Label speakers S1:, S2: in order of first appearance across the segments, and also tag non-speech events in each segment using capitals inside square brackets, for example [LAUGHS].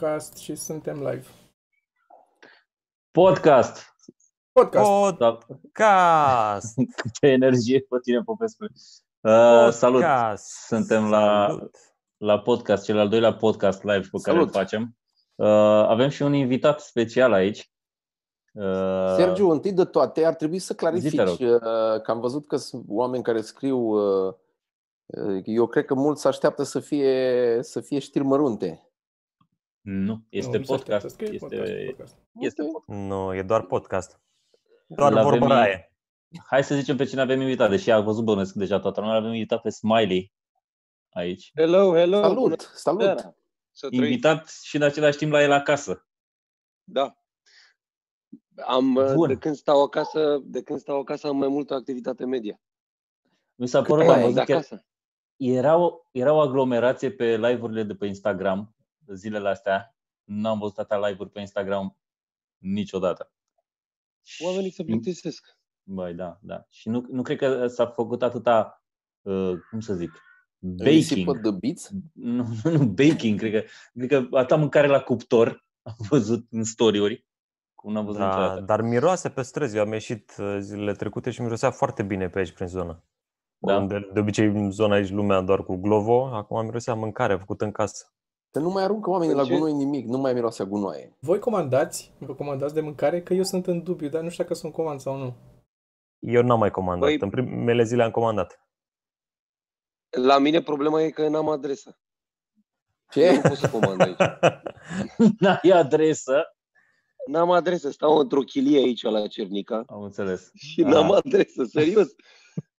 S1: podcast și suntem live.
S2: Podcast!
S1: Podcast!
S2: Da.
S3: Podcast! [LAUGHS]
S2: Ce energie pe tine, Popescu. Uh, salut! Suntem la,
S3: Salut.
S2: la podcast, cel al doilea podcast live pe care
S1: Salut.
S2: îl facem. Uh, avem și un invitat special aici. Uh,
S4: Sergiu, întâi de toate, ar trebui să
S2: Zi, te
S4: clarifici
S2: rog.
S4: uh, că am văzut că sunt oameni care scriu. uh, uh, Eu cred că mulți așteaptă să fie, să fie știri mărunte.
S2: Nu, este
S1: Nu, nu se așteaptă,
S2: podcast.
S1: scrie
S2: Este,
S1: podcast, podcast.
S2: este
S4: Ok.
S2: podcast.
S3: Nu, e doar podcast. Doar
S2: Îl avem-
S3: vorbăraie.
S2: Hai să zicem pe cine avem invitat, deși a văzut bănesc deja toată lumea. Avem invitat pe Smiley aici.
S5: Hello, hello! bună
S4: Salut, salut!
S5: seara! Să trăiți.
S2: Invitat și în același timp la el acasă.
S5: Da. Am, uh,
S2: Bun.
S5: de când stau acasă, de când stau acasă am mai multă activitate media.
S2: Mi s-a
S4: Cât
S2: părut,
S4: mai
S2: am
S4: ai
S5: de
S2: văzut că
S5: acasă.
S2: era o, era o aglomerație pe live-urile de pe Instagram zilele astea. Nu am văzut atâtea live-uri pe Instagram niciodată.
S5: Oamenii se
S2: Și-
S5: plictisesc.
S2: Băi, da, da. Și nu, nu cred că s-a făcut atâta, uh, cum să zic,
S4: Risipă
S2: baking.
S4: de biți?
S2: Nu, nu, nu, baking, cred că, cred că atâta mâncare la cuptor am văzut în story-uri, cum n-am văzut
S3: Da,
S2: niciodată.
S3: dar miroase pe străzi. Eu am ieșit uh, zilele trecute și mirosea foarte bine pe aici, prin zonă.
S2: Da.
S3: Unde de obicei în zona aici lumea doar cu glovo, acum mirosea mâncare făcută în casă.
S4: Că nu mai aruncă oamenii
S5: În
S4: la
S5: ce-
S4: gunoi nimic, nu mai miroase a gunoaie.
S1: Voi comandați, vă comandați de mâncare, că eu sunt în dubiu, dar nu știu dacă sunt comand sau nu.
S3: Eu n-am mai comandat.
S5: Băi-
S3: În primele zile am comandat.
S5: La mine problema e că n-am adresă. Eu
S4: Ce?
S5: nu pot să comand aici. [LAUGHS]
S2: N-ai adresă,
S5: N-am adresă. Stau într-o chilie aici la Cernica
S2: am înțeles.
S5: și n-am
S2: Ah.
S5: adresă. Serios.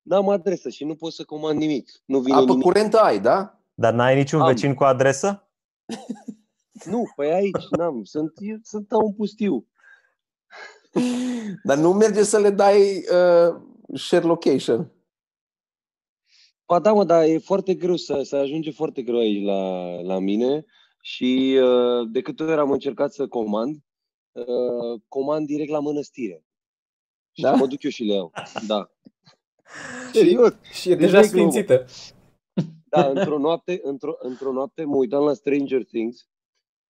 S5: N-am adresă și nu pot să comand nimic. Nu vine
S4: Apă
S5: nimic.
S4: curentă ai, da?
S3: Dar n-ai niciun
S5: Am.
S3: vecin cu adresă?
S5: Nu, păi aici n-am. Sunt, eu sunt un pustiu.
S4: Dar nu merge să le dai uh, share location.
S5: Ba da, mă, dar e foarte greu să, să ajunge foarte greu aici la, la mine și uh, de câte ori am încercat să comand, uh, comand direct la mănăstire. Și
S4: Da?
S5: mă duc eu și le iau. Da. Serios.
S1: Și e
S5: Deci
S1: deja
S5: vezi că-
S1: sfințită.
S5: Da, într-o noapte, într-o, într-o noapte mă uitam la Stranger Things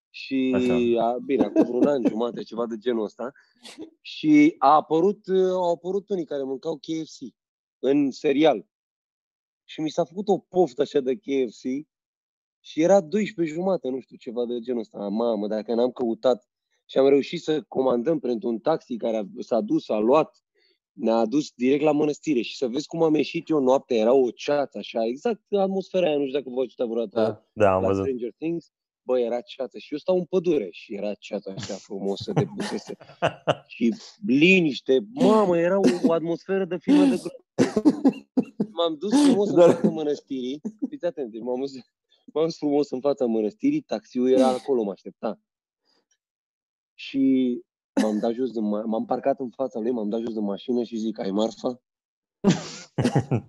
S5: și,
S2: Așa.
S5: a, bine, acum vreun an jumate, ceva de genul ăsta, și a apărut, uh, au apărut unii care mâncau KFC în serial. Și mi s-a făcut o poftă așa de KFC și era 12 jumate, nu știu, ceva de genul ăsta. Mamă, dacă n-am căutat și am reușit să comandăm pentru un taxi care a, s-a dus, a luat, ne-a adus direct la mănăstire și să vezi cum am ieșit eu noaptea, era o ceață așa, exact atmosfera aia, nu știu dacă vă ajută vreodată
S4: Da.
S3: Da, am
S5: la
S3: văzut.
S5: Stranger Things, bă, era ceață și eu stau în pădure și era ceața așa frumoasă de pusese [LAUGHS] și liniște, mamă, era o, o atmosferă de filme de gro- M-am dus frumos în
S4: Dar-
S5: fața mănăstirii, fiți atenți, m-am dus, m-am dus frumos în fața mănăstirii, taxiul era acolo, mă aștepta. Și m-am dat jos de ma- m-am parcat în fața lui, m-am dat jos de mașină și zic, ai marfa? [LAUGHS]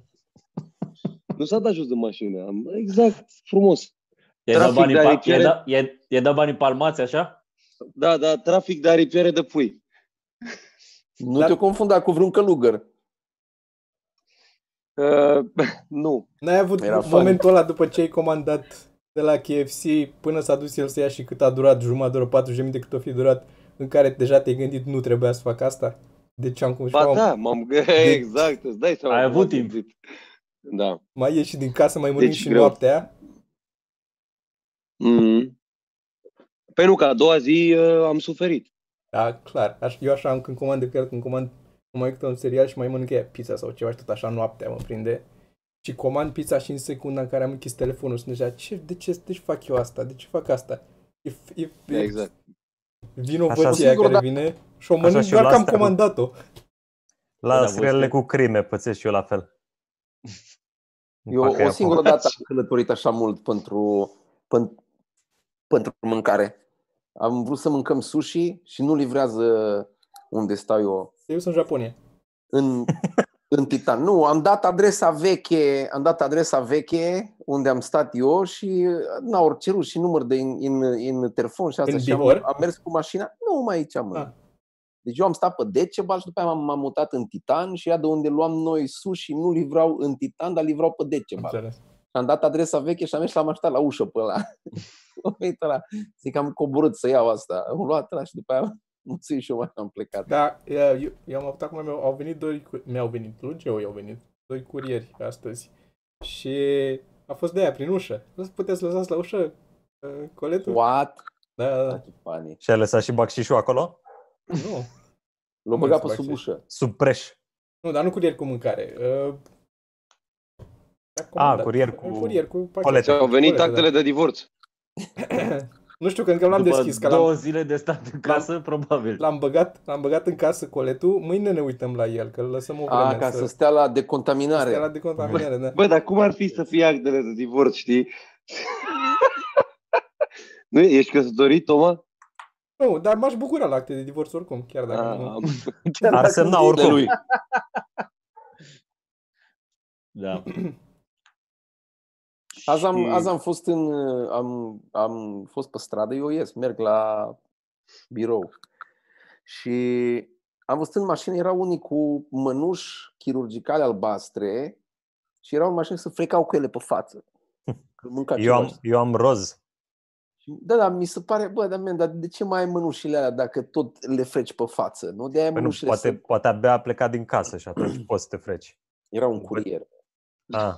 S5: nu s-a dat jos de mașină, am, exact, frumos.
S2: I-ai dat
S5: Trafic
S2: banii,
S5: de
S2: pa-
S5: aripiere.
S2: i-ai dat, i-ai, i-ai dat banii palmați așa?
S5: Da, da, trafic de aripiere de pui.
S4: Nu
S1: Dar-
S4: te confunda cu vreun călugăr.
S5: Uh, nu.
S1: N-ai avut
S4: Era funny.
S1: momentul ăla după ce ai comandat de la KFC până s-a dus el să ia și cât a durat, jumătate de oră, 40 de minute cât o fi durat, în care deja te-ai gândit nu trebuia să fac asta? Deci am cum și
S5: Ba
S1: am,
S5: da, m-am [LAUGHS] exact, îți dai seama.
S2: Ai
S5: că
S2: avut
S5: m-am
S2: timp.
S5: gândit. Da.
S1: mai ieși din casă, mai mănânci
S5: Deci
S1: și
S5: greu.
S1: noaptea.
S5: Mm. Păi nu, că a doua zi uh, am suferit.
S1: Da, clar. Aș, eu așa am când comand de fiecare când comand mai uită un serial și mai mănânc ea pizza sau ceva și tot așa noaptea mă prinde. Și comand pizza și în secunda în care am închis telefonul sunt deja, ce, de ce, de ce fac eu asta? De ce fac asta? E, e, e
S5: Exact.
S1: Vinovăția
S3: Așa
S1: care
S4: singură
S1: vine și o
S3: Așa
S1: mănânc
S3: și
S1: doar
S3: la
S1: că am
S3: astea cu-
S1: comandat-o.
S3: La
S2: Da,
S3: serialele
S2: voi
S3: cu crime pățesc și eu la fel. Îmi
S4: Eu
S3: fac
S4: o
S3: ea
S4: singură
S3: acum.
S4: dată am călătorit așa mult pentru, pentru, pentru mâncare. Am vrut să mâncăm sushi și nu livrează unde stau eu
S1: Eu sunt în Japonia.
S4: în, [LAUGHS] în Titan. Nu, am dat adresa veche, am dat adresa veche unde am stat eu și n-au cerut și număr de in, in, in telefon și asta
S1: În
S4: și am,
S1: Bihor?
S4: am mers cu mașina. Nu, mai aici, mă.
S1: Ah.
S4: Deci eu am stat pe Decebal și după aia m-am, m-am mutat în Titan și ia de unde luam noi sushi nu livrau în Titan, dar livrau pe Decebal.
S1: Înțeles.
S4: Și am dat adresa veche și am mers și l-am așteptat la ușă pe ăla. A venit ăla, zic că am coborât să iau asta. Am luat ăla și după aia mulțumim și eu mai am plecat.
S1: Da, eu, eu am avut acum, mi-au au venit doi, cu- mi-au venit, lui Geo i-au venit, doi curieri astăzi. Și a fost de aia prin ușă. Nu puteți să lăsați la ușă uh, coletul?
S4: What?
S1: Da, da, da.
S4: Taki pani.
S3: Și ai lăsat și bacșișul acolo?
S1: Nu.
S4: L-a
S1: Cum
S4: băgat
S1: să
S4: pe
S1: faci
S4: sub
S1: ce?
S4: ușă.
S3: Sub preș.
S1: Nu, dar nu curier cu mâncare. Uh, a
S3: A,
S1: comandat.
S3: curier cu
S1: Curier cu pachet.
S3: colete.
S5: Ți-au venit
S1: Colete,
S5: actele de divorț. [LAUGHS]
S1: Nu știu, când că l-am
S2: După
S1: deschis, că
S2: două
S1: l-am,
S2: zile de stat în casă, probabil.
S1: l-am, băgat, l-am băgat în casă coletul, mâine ne uităm la el, că îl lăsăm o vreme
S4: A, ca să stea la decontaminare.
S1: stea la decontaminare, da.
S5: Bă, dar cum ar fi să fie actele de divorț, știi? [LAUGHS] nu, ești căsătorit, Toma?
S1: Nu, dar m-aș bucura la acte de divorț oricum, chiar dacă
S5: Ah,
S1: nu.
S5: chiar
S3: Ar
S5: dacă
S3: semna
S5: nu e de
S3: oricum.
S5: lui.
S2: Da. [CLEARS THROAT]
S4: Azi am,
S5: Și-
S4: azi am fost în, am, am fost pe stradă, eu ies, merg la birou. Și am văzut în mașină, erau unii cu mănuși chirurgicale albastre și erau în mașină să frecau cu ele pe față. [LAUGHS] Că mânca
S3: Eu
S4: ceva
S3: am, eu am roz.
S4: Și- Da, da, mi se pare, bă, dar, man, dar de ce mai ai mănușile alea dacă tot le freci pe față? Nu de aia
S3: Păi nu,
S4: mănușile
S3: poate,
S4: să...
S3: poate abia a plecat din casă și atunci poți să te freci.
S4: Era un curier.
S3: Ah.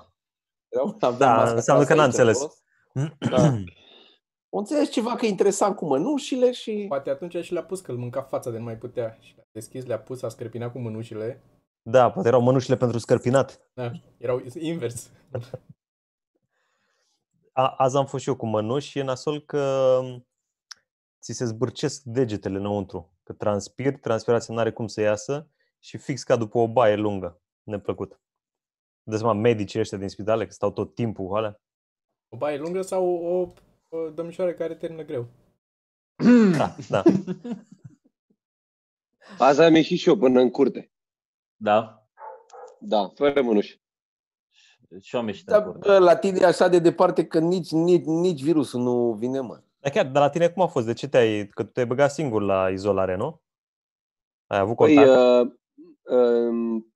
S4: Era un, avea
S3: Da,
S4: masca
S3: înseamnă că
S4: trasă
S3: n-a
S4: aici,
S3: înțeles.
S4: jos. [CLEARS THROAT] Da. O înțeles ceva că e interesant cu mănușile și...
S1: Poate atunci și le-a pus că îl mânca fața de nu mai putea. Și le-a deschis, le-a pus, a screpinat cu mânușile.
S3: Da, poate erau mănușile pentru scărpinat.
S1: Da, erau invers.
S3: A, azi am fost și eu cu mănuși și e nasol că ți se zbârcesc degetele înăuntru. Că transpir, transpirația nu are cum să iasă și fix ca după o baie lungă. Neplăcut. De seama medicii ăștia din spitale, că stau tot timpul cu alea.
S1: O baie lungă sau o, o domnișoară care termină greu. [CLEARS THROAT]
S3: Da, da.
S5: Azi am ieșit și eu până în curte.
S2: Da.
S5: Da, fără mânuși.
S2: Și eu am ieșit
S4: Da,
S2: în curte.
S4: bă, la tine e așa de departe că nici, nici, nici virusul nu vine, mă.
S3: Dar chiar, dar la tine cum a fost? De ce te-ai, că tu te-ai băgat singur la izolare, nu? Ai avut
S5: Păi,
S3: contact?
S5: uh, um,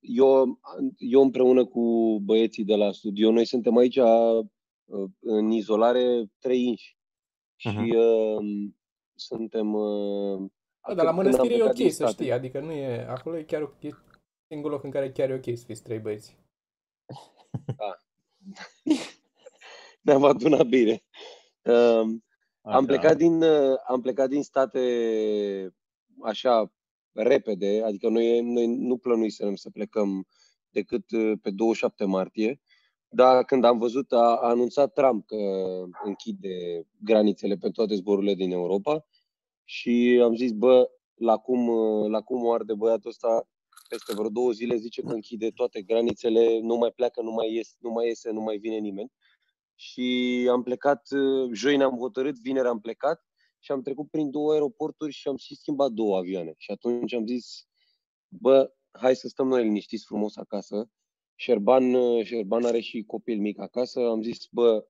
S5: eu, eu împreună cu băieții de la studio, noi suntem aici uh, în izolare trei inși. Și
S3: Mhm.
S5: uh, suntem... Uh,
S1: Da, dar la
S5: când am
S1: mănăstire e
S5: plecat
S1: ok
S5: din
S1: să
S5: state.
S1: știi, adică nu e, acolo e chiar ok, e singurul loc în care chiar e ok să fiți trei băieți. [LAUGHS]
S5: Ne-am adunat bine. Um,
S2: Așa.
S5: Am plecat, din, uh, am plecat din state așa repede, adică noi, noi nu plănuisem să plecăm decât uh, pe 27 martie, dar când am văzut, a, a anunțat Trump că închide granițele pe toate zborurile din Europa și am zis, bă, la cum, uh, la cum o arde băiatul ăsta, peste vreo două zile zice că închide toate granițele, nu mai pleacă, nu mai ies, nu mai iese, nu mai vine nimeni. Și am plecat, uh, joi ne-am hotărât, vineri am plecat și am trecut prin două aeroporturi și am și schimbat două avioane. Și atunci am zis, bă, hai să stăm noi liniștiți frumos acasă. Șerban, uh, Șerban are și copil mic acasă. Am zis, bă,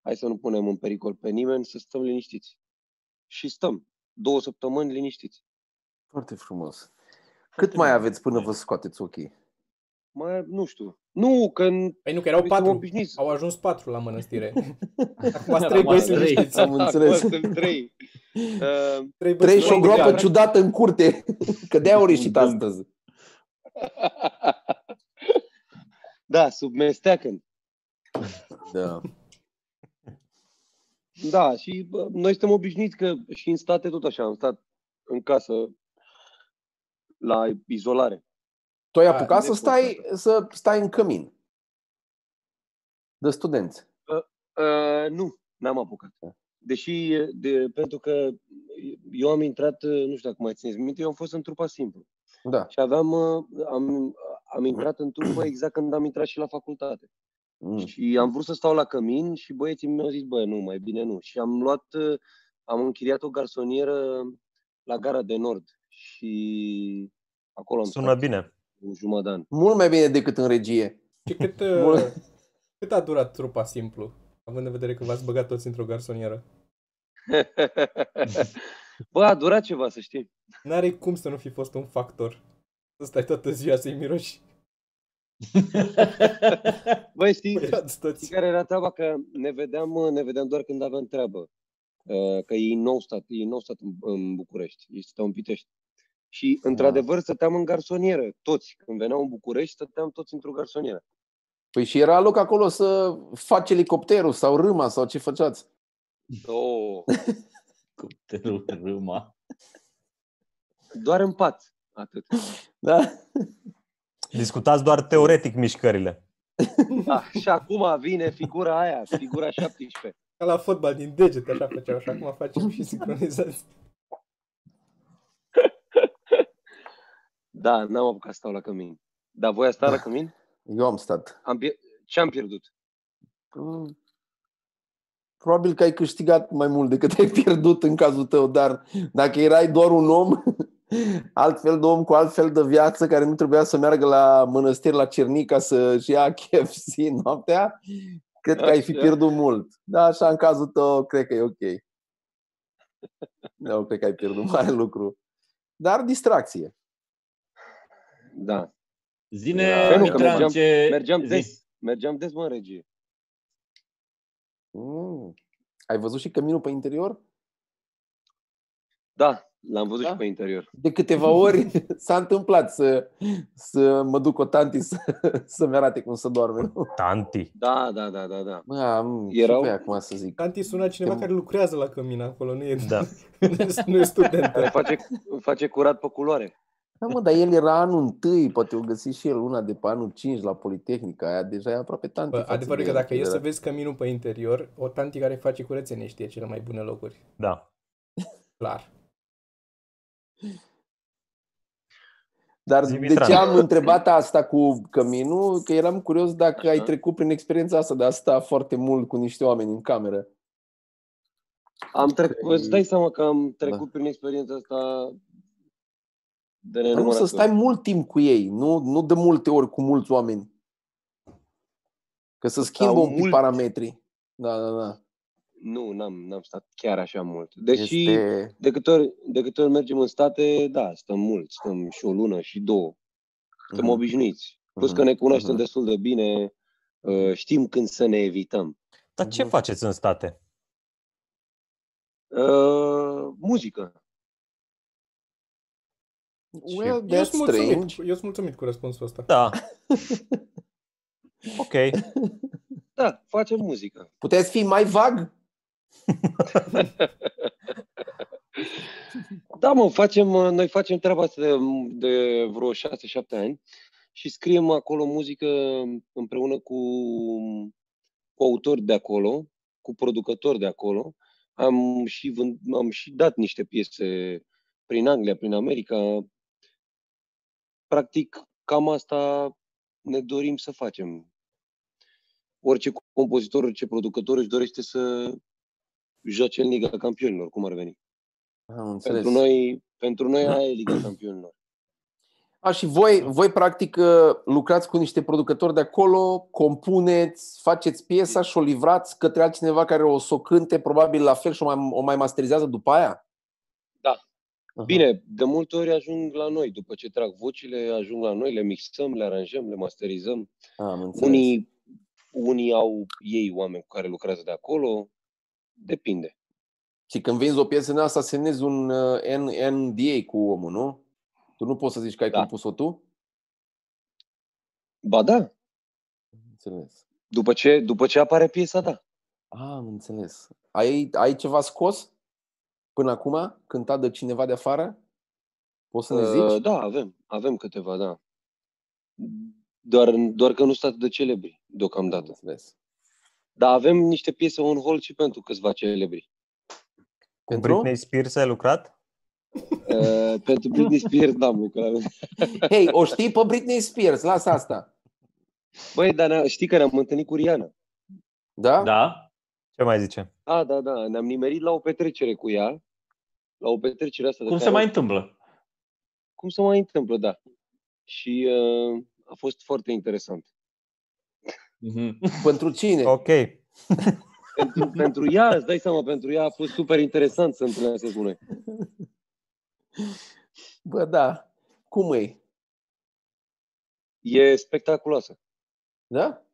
S5: hai să nu punem în pericol pe nimeni, să stăm liniștiți. Și stăm. Două săptămâni liniștiți.
S4: Foarte frumos. Cât mai aveți până vă scoateți ochii?
S5: Mai, nu știu. Nu, că n-
S1: Păi nu, că erau
S5: noi suntem
S1: patru.
S5: obișnuiți.
S1: Au ajuns patru la mănăstire. Acum
S2: Au
S1: sunt trei
S2: rămas [LAUGHS]
S1: băieți
S2: trei.
S1: liniștiți.
S4: Am înțeles.
S5: Acum sunt trei. Uh,
S1: Trei
S4: Trei și o
S1: liniștiți.
S4: groapă ciudată în curte, [LAUGHS] că de-aia au ieșit
S2: Da.
S4: astăzi. [LAUGHS]
S5: da, sub mesteacăn.
S4: Da.
S5: Da, și bă, noi suntem obișnuiți că și în state tot așa, am stat în casă la izolare.
S4: Tu ai
S1: Da,
S4: apucat să
S5: de
S4: stai, să stai în cămin. De studenți.
S5: Uh, nu, n-am apucat. Deși, de, pentru că eu am intrat, nu știu dacă mai țineți minte, eu am fost în trupa simplu.
S4: Da.
S5: Și aveam, uh, am, am intrat în trupă [CLEARS THROAT] exact când am intrat și la facultate.
S4: Mm.
S5: Și am vrut să stau la cămin și băieții mi-au zis, bă, nu, mai bine nu. Și am luat, uh, am închiriat o garsonieră la gara de nord și acolo am
S3: Sună
S5: stat
S3: bine.
S5: Un jumătate de an.
S4: Mult mai bine decât în regie.
S1: Și cât,
S4: Bun. [LAUGHS]
S1: uh, cât a durat trupa simplu? Având în vedere că v-ați băgat toți într-o garsonieră. [LAUGHS]
S5: Bă, a durat ceva, să știi.
S1: N-are cum să nu fi fost un factor. Să stai toată ziua să-i miroși. [LAUGHS]
S5: Băi, știi,
S1: Băiați
S5: știi
S1: toți.
S5: care era treaba? Că ne vedeam, ne vedeam doar când aveam treabă. uh, că ei nou stat, ei nou stat în, în București, ei stăteau în Pitești. Și, într-adevăr, stăteam în garsonieră, toți. Când veneau în București, stăteam toți într-o garsonieră.
S4: Păi și era loc acolo să faci elicopterul sau râma sau ce făceați?
S5: Oh, [LAUGHS]
S2: Cupterul râma.
S5: doar în pat, atât.
S4: Da?
S3: Discutați doar teoretic mișcările.
S5: Ah, și acum vine figura aia, figura 17.
S1: Ca la fotbal din degete, așa făceau și acum facem și sincronizați.
S5: Da, n-am apucat să stau la cămin. Dar voi ați stat la cămin? [LAUGHS]
S4: Eu am stat.
S5: Am pier- Ce am pierdut?
S4: Mm. Probabil că ai câștigat mai mult decât ai pierdut în cazul tău, dar dacă erai doar un om, [LAUGHS] altfel de om cu altfel de viață, care nu trebuia să meargă la mănăstiri la Cernica să-și ia [LAUGHS] KFC noaptea, cred că ai fi
S5: Așa.
S4: pierdut mult. Da, așa în cazul tău, cred că e ok. Nu, cred că ai pierdut mare lucru. Dar distracție.
S5: Da.
S2: Zine,
S5: Păi nu, că
S2: Mitran,
S5: mergeam-
S2: ce...
S5: Mergeam
S2: zi.
S5: des. Mergeam des, mă, în regie.
S4: Mm. Ai văzut și căminul pe interior?
S5: Da, l-am văzut
S4: Da?
S5: și pe interior.
S4: De câteva [LAUGHS] ori s-a întâmplat să, să mă duc o tanti să, să-mi arate cum să doarme. nu?
S3: Tanti.
S5: Da, da, da, da, da.
S4: Mă, am
S5: Erau-
S4: ce voi acum să zic.
S1: Tanti sună cineva
S4: Te-
S1: care lucrează la cămin acolo, nu e,
S3: Da. [LAUGHS]
S1: nu e student.
S5: Care face, face curat pe culoare.
S4: Da, mă, dar el era anul întâi, poate o găsi și el una de pe anul 5 la Politehnica, aia deja e aproape tanti.
S1: Bă,
S4: față
S1: adevărul e
S4: de
S1: că dacă
S4: el
S1: e să
S4: era.
S1: vezi căminul pe interior, o tanti care face curățenie știe cele mai bune locuri.
S3: Da.
S1: Clar.
S4: Dar
S3: Zi,
S4: de
S3: Mitran.
S4: ce am întrebat asta cu căminul? Că eram curios dacă ai
S5: Așa.
S4: trecut prin experiența asta de a sta foarte mult cu niște oameni în cameră.
S5: Am trecut,
S4: Că-
S5: îți dai seama că am trecut prin experiența asta de
S4: Dar nu
S5: nenumărate
S4: să stai
S5: ori.
S4: mult timp cu ei, nu, nu de multe ori cu mulți oameni. Că să schimbă
S5: Stau
S4: un pic
S5: mult.
S4: parametrii. Da, da, da.
S5: Nu, n-am, n-am stat chiar așa mult. Deși
S4: Este...
S5: de, câte ori, de câte ori mergem în state, da, stăm mult, stăm și o lună și două. Suntem
S4: Mhm.
S5: obișnuiți. Plus că
S4: Mhm,
S5: ne cunoaștem
S4: mhm.
S5: destul de bine, uh, știm când să ne evităm.
S3: Dar ce
S4: Mhm.
S3: faceți în state?
S5: Uh, muzică.
S4: Well,
S1: Eu
S4: that's
S1: sunt, mulțumit,
S4: strange.
S1: eu sunt mulțumit cu răspunsul ăsta.
S3: Da. [LAUGHS] ok.
S5: Da, facem muzică.
S4: Puteți fi mai vag? [LAUGHS]
S5: Da, mă, facem, uh, noi facem treaba asta de, de vreo 6-7 ani și scriem acolo muzică împreună cu, cu autori de acolo, cu producători de acolo. Am și, vând, am și dat niște piese prin Anglia, prin America. Practic, cam asta ne dorim să facem. Orice compozitor, orice producător își dorește să joace în Liga Campionilor, cum ar veni.
S4: Am înțeles.
S5: Pentru noi, pentru noi aia e Liga [CLEARS THROAT] Campionilor.
S4: A, și voi, voi practic uh, lucrați cu niște producători de acolo, compuneți, faceți piesa și o livrați către altcineva care o să o cânte probabil la fel și o mai, o mai masterizează după aia?
S5: Da.
S4: Aha.
S5: Bine, de multe ori ajung la noi. După ce trag vocile, ajung la noi, le mixăm, le aranjăm, le masterizăm.
S4: Am înțeles.
S5: Unii, unii au ei oameni cu care lucrează de acolo. Depinde.
S4: Și când vinzi o piesă în asta, semnezi un uh, N- NDA cu omul, nu? Tu nu poți să zici că ai
S5: Da.
S4: compus-o tu?
S5: Ba da,
S4: Am Înțeles.
S5: după ce, după ce apare piesa, da.
S4: A, am înțeles. Ai, ai ceva scos până acum, cântat de cineva de afară? Poți să ne
S5: Uh,
S4: zici?
S5: Da, avem. Avem câteva, da. Doar, doar că nu sunt atât de celebri
S4: Am
S5: deocamdată.
S4: înțeles.
S5: Dar avem niște piese on hold și pentru câțiva celebri.
S3: Cu
S4: Pentru?
S3: Britney Spears ai lucrat?
S5: Uh, pentru Britney Spears n-am lucrat.
S4: Hei, o știi pe Britney Spears, lasă asta.
S5: Băi, dar ne- știi că ne-am întâlnit cu Rihanna.
S4: Da?
S2: Da?
S3: Ce mai zice?
S5: A, da, da, ne-am nimerit la o petrecere cu ea. La o petrecere asta de
S2: Cum se
S5: care-
S2: mai întâmplă?
S5: Cum se mai întâmplă, da. Și uh, a fost foarte interesant.
S2: Mhm. [LAUGHS]
S4: Pentru cine?
S3: Ok. [LAUGHS]
S5: Pentru, pentru ea, îți dai seama, pentru ea a fost super interesant să întâlnească cu noi.
S4: Bă, da. Cum e?
S5: E spectaculoasă.
S4: Da?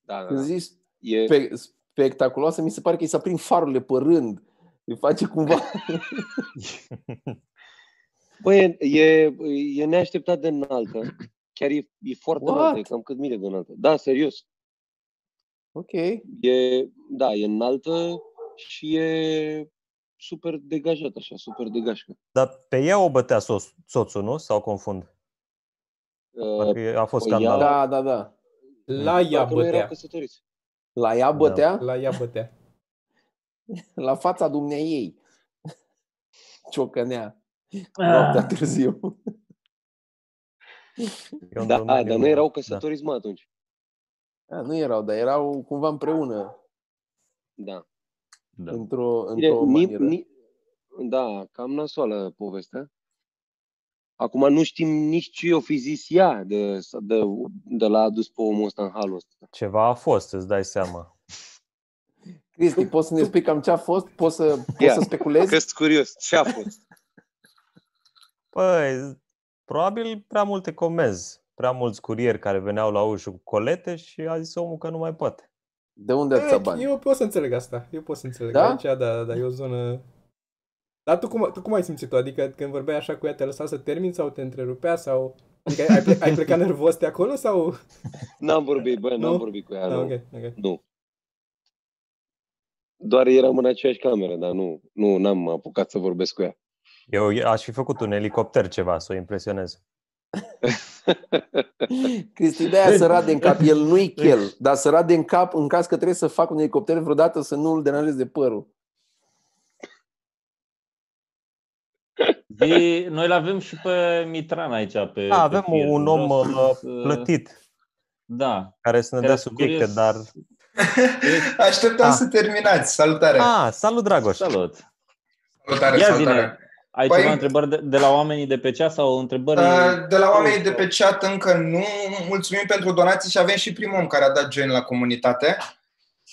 S5: Da, da,
S4: Când
S5: da.
S4: zici
S5: E,
S4: spe- spectaculoasă, mi se pare că i s-a prind farurile pe rând. Îi face cumva... [LAUGHS]
S5: Băi, e, e, e neașteptat de înaltă. Chiar e, e foarte
S4: What?
S5: înaltă, e cam cât mine de înaltă. Da, serios.
S4: Ok.
S5: E, da, e înaltă și e super degajat așa, super degașcă.
S3: Dar pe ea o bătea so- soțul, nu? Sau confund?
S5: Uh,
S3: Parcă a fost
S5: păi ea-
S3: scandal.
S4: Da, da, da.
S1: La ea
S5: dacă nu erau
S1: bătea.
S5: căsătoriți.
S4: La ea bătea?
S1: La ea bătea. [LAUGHS]
S4: La fața dumneai ei. [LAUGHS] Ciocănea.
S1: Ah.
S4: Noaptea târziu. [LAUGHS]
S3: E un
S5: Da,
S3: domeniu-
S5: dar nu erau căsătoriți, mă, atunci.
S4: A, nu erau, dar erau cumva împreună.
S5: Da.
S2: Da.
S4: Într-o,
S5: Bine,
S4: într-o
S5: ni,
S4: manieră.
S5: ni, da, cam nasoală povestea. Acum nu știm nici ce o fi zis ea de, de, de la adus pe omul ăsta în halul ăsta.
S3: Ceva a fost, îți dai seama.
S4: Cristi, poți să ne spui cam ce a fost? Poți să, poți
S5: Ia,
S4: să speculezi?
S5: Că-s curios, ce a fost?
S3: Păi, probabil prea multe comenzi, prea mulți curieri care veneau la ușă cu colete și a zis omul că nu mai poate.
S4: De unde ați
S1: Eh,
S4: bani?
S1: Eu pot să înțeleg asta. Eu pot să înțeleg.
S4: Da?
S1: Aici, da, da, da, e o zonă... Dar tu cum, tu cum ai simțit-o? Adică când vorbeai așa cu ea, te lăsa să termin sau te întrerupea sau... Adică ai, ai, ple- ai plecat nervos de acolo sau...
S5: N-am vorbit, bă, n-am
S1: Nu?
S5: vorbit cu ea,
S1: Ah,
S5: nu.
S1: ok, ok.
S5: nu. Doar eram în aceeași cameră, dar nu, nu n-am apucat să vorbesc cu ea.
S3: Eu aș fi făcut un elicopter ceva să o impresionez. [LAUGHS]
S4: Cristi, de-aia să rade în cap. El nu-i [LAUGHS] chel, dar să rade în cap în caz că trebuie să fac un elicopter vreodată să nu-l deranjez de părul.
S2: Zi, noi l-avem și pe Mitran aici. Pe,
S3: Da, avem
S2: pe fir.
S3: un om
S2: Vreau
S3: uh,
S2: să-
S3: plătit
S2: Da.
S3: care să ne
S2: Care
S3: dea
S2: sunt
S3: subiecte,
S2: curios.
S3: dar... [LAUGHS]
S6: Așteptam
S3: Ah.
S6: să terminați. Salutare!
S3: Ah, salut Dragoș!
S2: Salut.
S6: Salutare,
S2: Ia
S6: salutare!
S2: zine, ai
S6: Păi-
S2: ceva întrebări de, de la oamenii de pe cea sau întrebări?
S6: Uh, De la oamenii de pe chat încă nu. Mulțumim pentru donații și avem și primul om care a dat join la comunitate.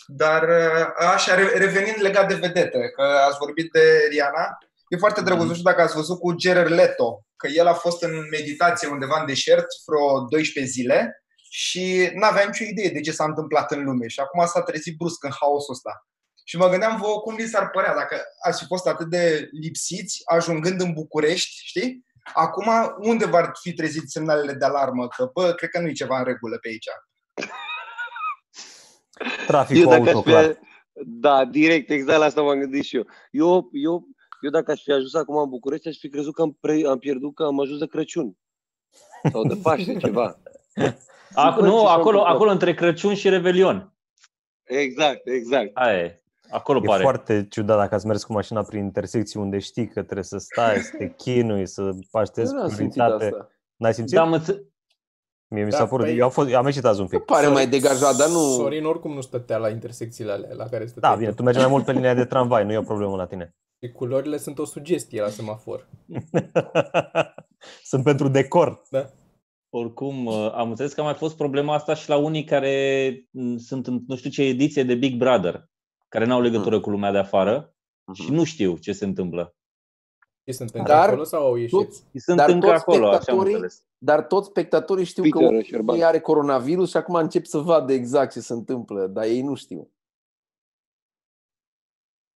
S6: Dar uh, așa, re- revenind legat de vedete, că ați vorbit de Riana, e foarte drăguț,
S2: Mhm.
S6: nu știu dacă ați văzut cu Gerard Leto, că el a fost în meditație undeva în deșert vreo 12 zile și n-avea nicio idee de ce s-a întâmplat în lume și acum s-a trezit brusc în haosul ăsta. Și mă gândeam vouă cum vi s-ar părea dacă ați fi fost atât de lipsiți ajungând în București, știi? Acum, unde v-ar fi trezit semnalele de alarmă? Că, bă, cred că nu e ceva în regulă pe aici.
S3: Traficul
S5: dacă
S3: auto,
S5: aș
S3: clar.
S5: fi, da, direct, exact la asta m-am gândit și eu. Eu, eu, eu dacă aș fi ajuns acum în București, aș fi crezut că am, pre, am pierdut, că am ajuns de Crăciun. Sau de [LAUGHS] Paște, ceva.
S2: Ac-
S5: Bă,
S2: nu,
S5: ce s-a
S2: acolo,
S5: întâmplat?
S2: acolo între Crăciun și Revelion.
S5: Exact, exact.
S2: Aia e. Acolo
S3: E
S2: pare.
S3: foarte ciudat dacă ați mers cu mașina prin intersecții unde știi că trebuie să stai, să te [LAUGHS] chinui, să aștepți
S4: Eu n-am simțit
S3: securitate.
S4: asta.
S3: N-ai simțit?
S2: Da, am înțe-
S3: Mie mi
S1: Da,
S3: s-a părut,
S1: păi-
S3: eu am, fost, eu am ieșit azi un pic.
S4: Pare mai degajat, dar nu...
S1: Sorin oricum nu stătea la intersecțiile alea la care stătea.
S3: Da, bine, tu mergi mai mult pe linia de tramvai, nu e o problemă la tine.
S1: Și culorile sunt o sugestie la semafor. [LAUGHS]
S3: Sunt pentru decor.
S1: Da.
S2: Oricum, uh, am înțeles că a mai fost problema asta și la unii care m, sunt în nu știu ce ediție de Big Brother, care n-au legătură cu lumea de afară și nu știu ce se întâmplă.
S1: Și sunt încă
S4: Dar
S1: acolo sau au ieșit?
S4: toți-
S2: Și sunt
S4: Dar
S2: încă
S4: toți
S2: acolo, așa am
S4: spectatorii-
S2: înțeles.
S4: Dar toți spectatorii știu
S5: Peter
S4: că unul
S5: Șerban.
S4: are coronavirus și acum încep să vadă exact ce se întâmplă, dar ei nu știu.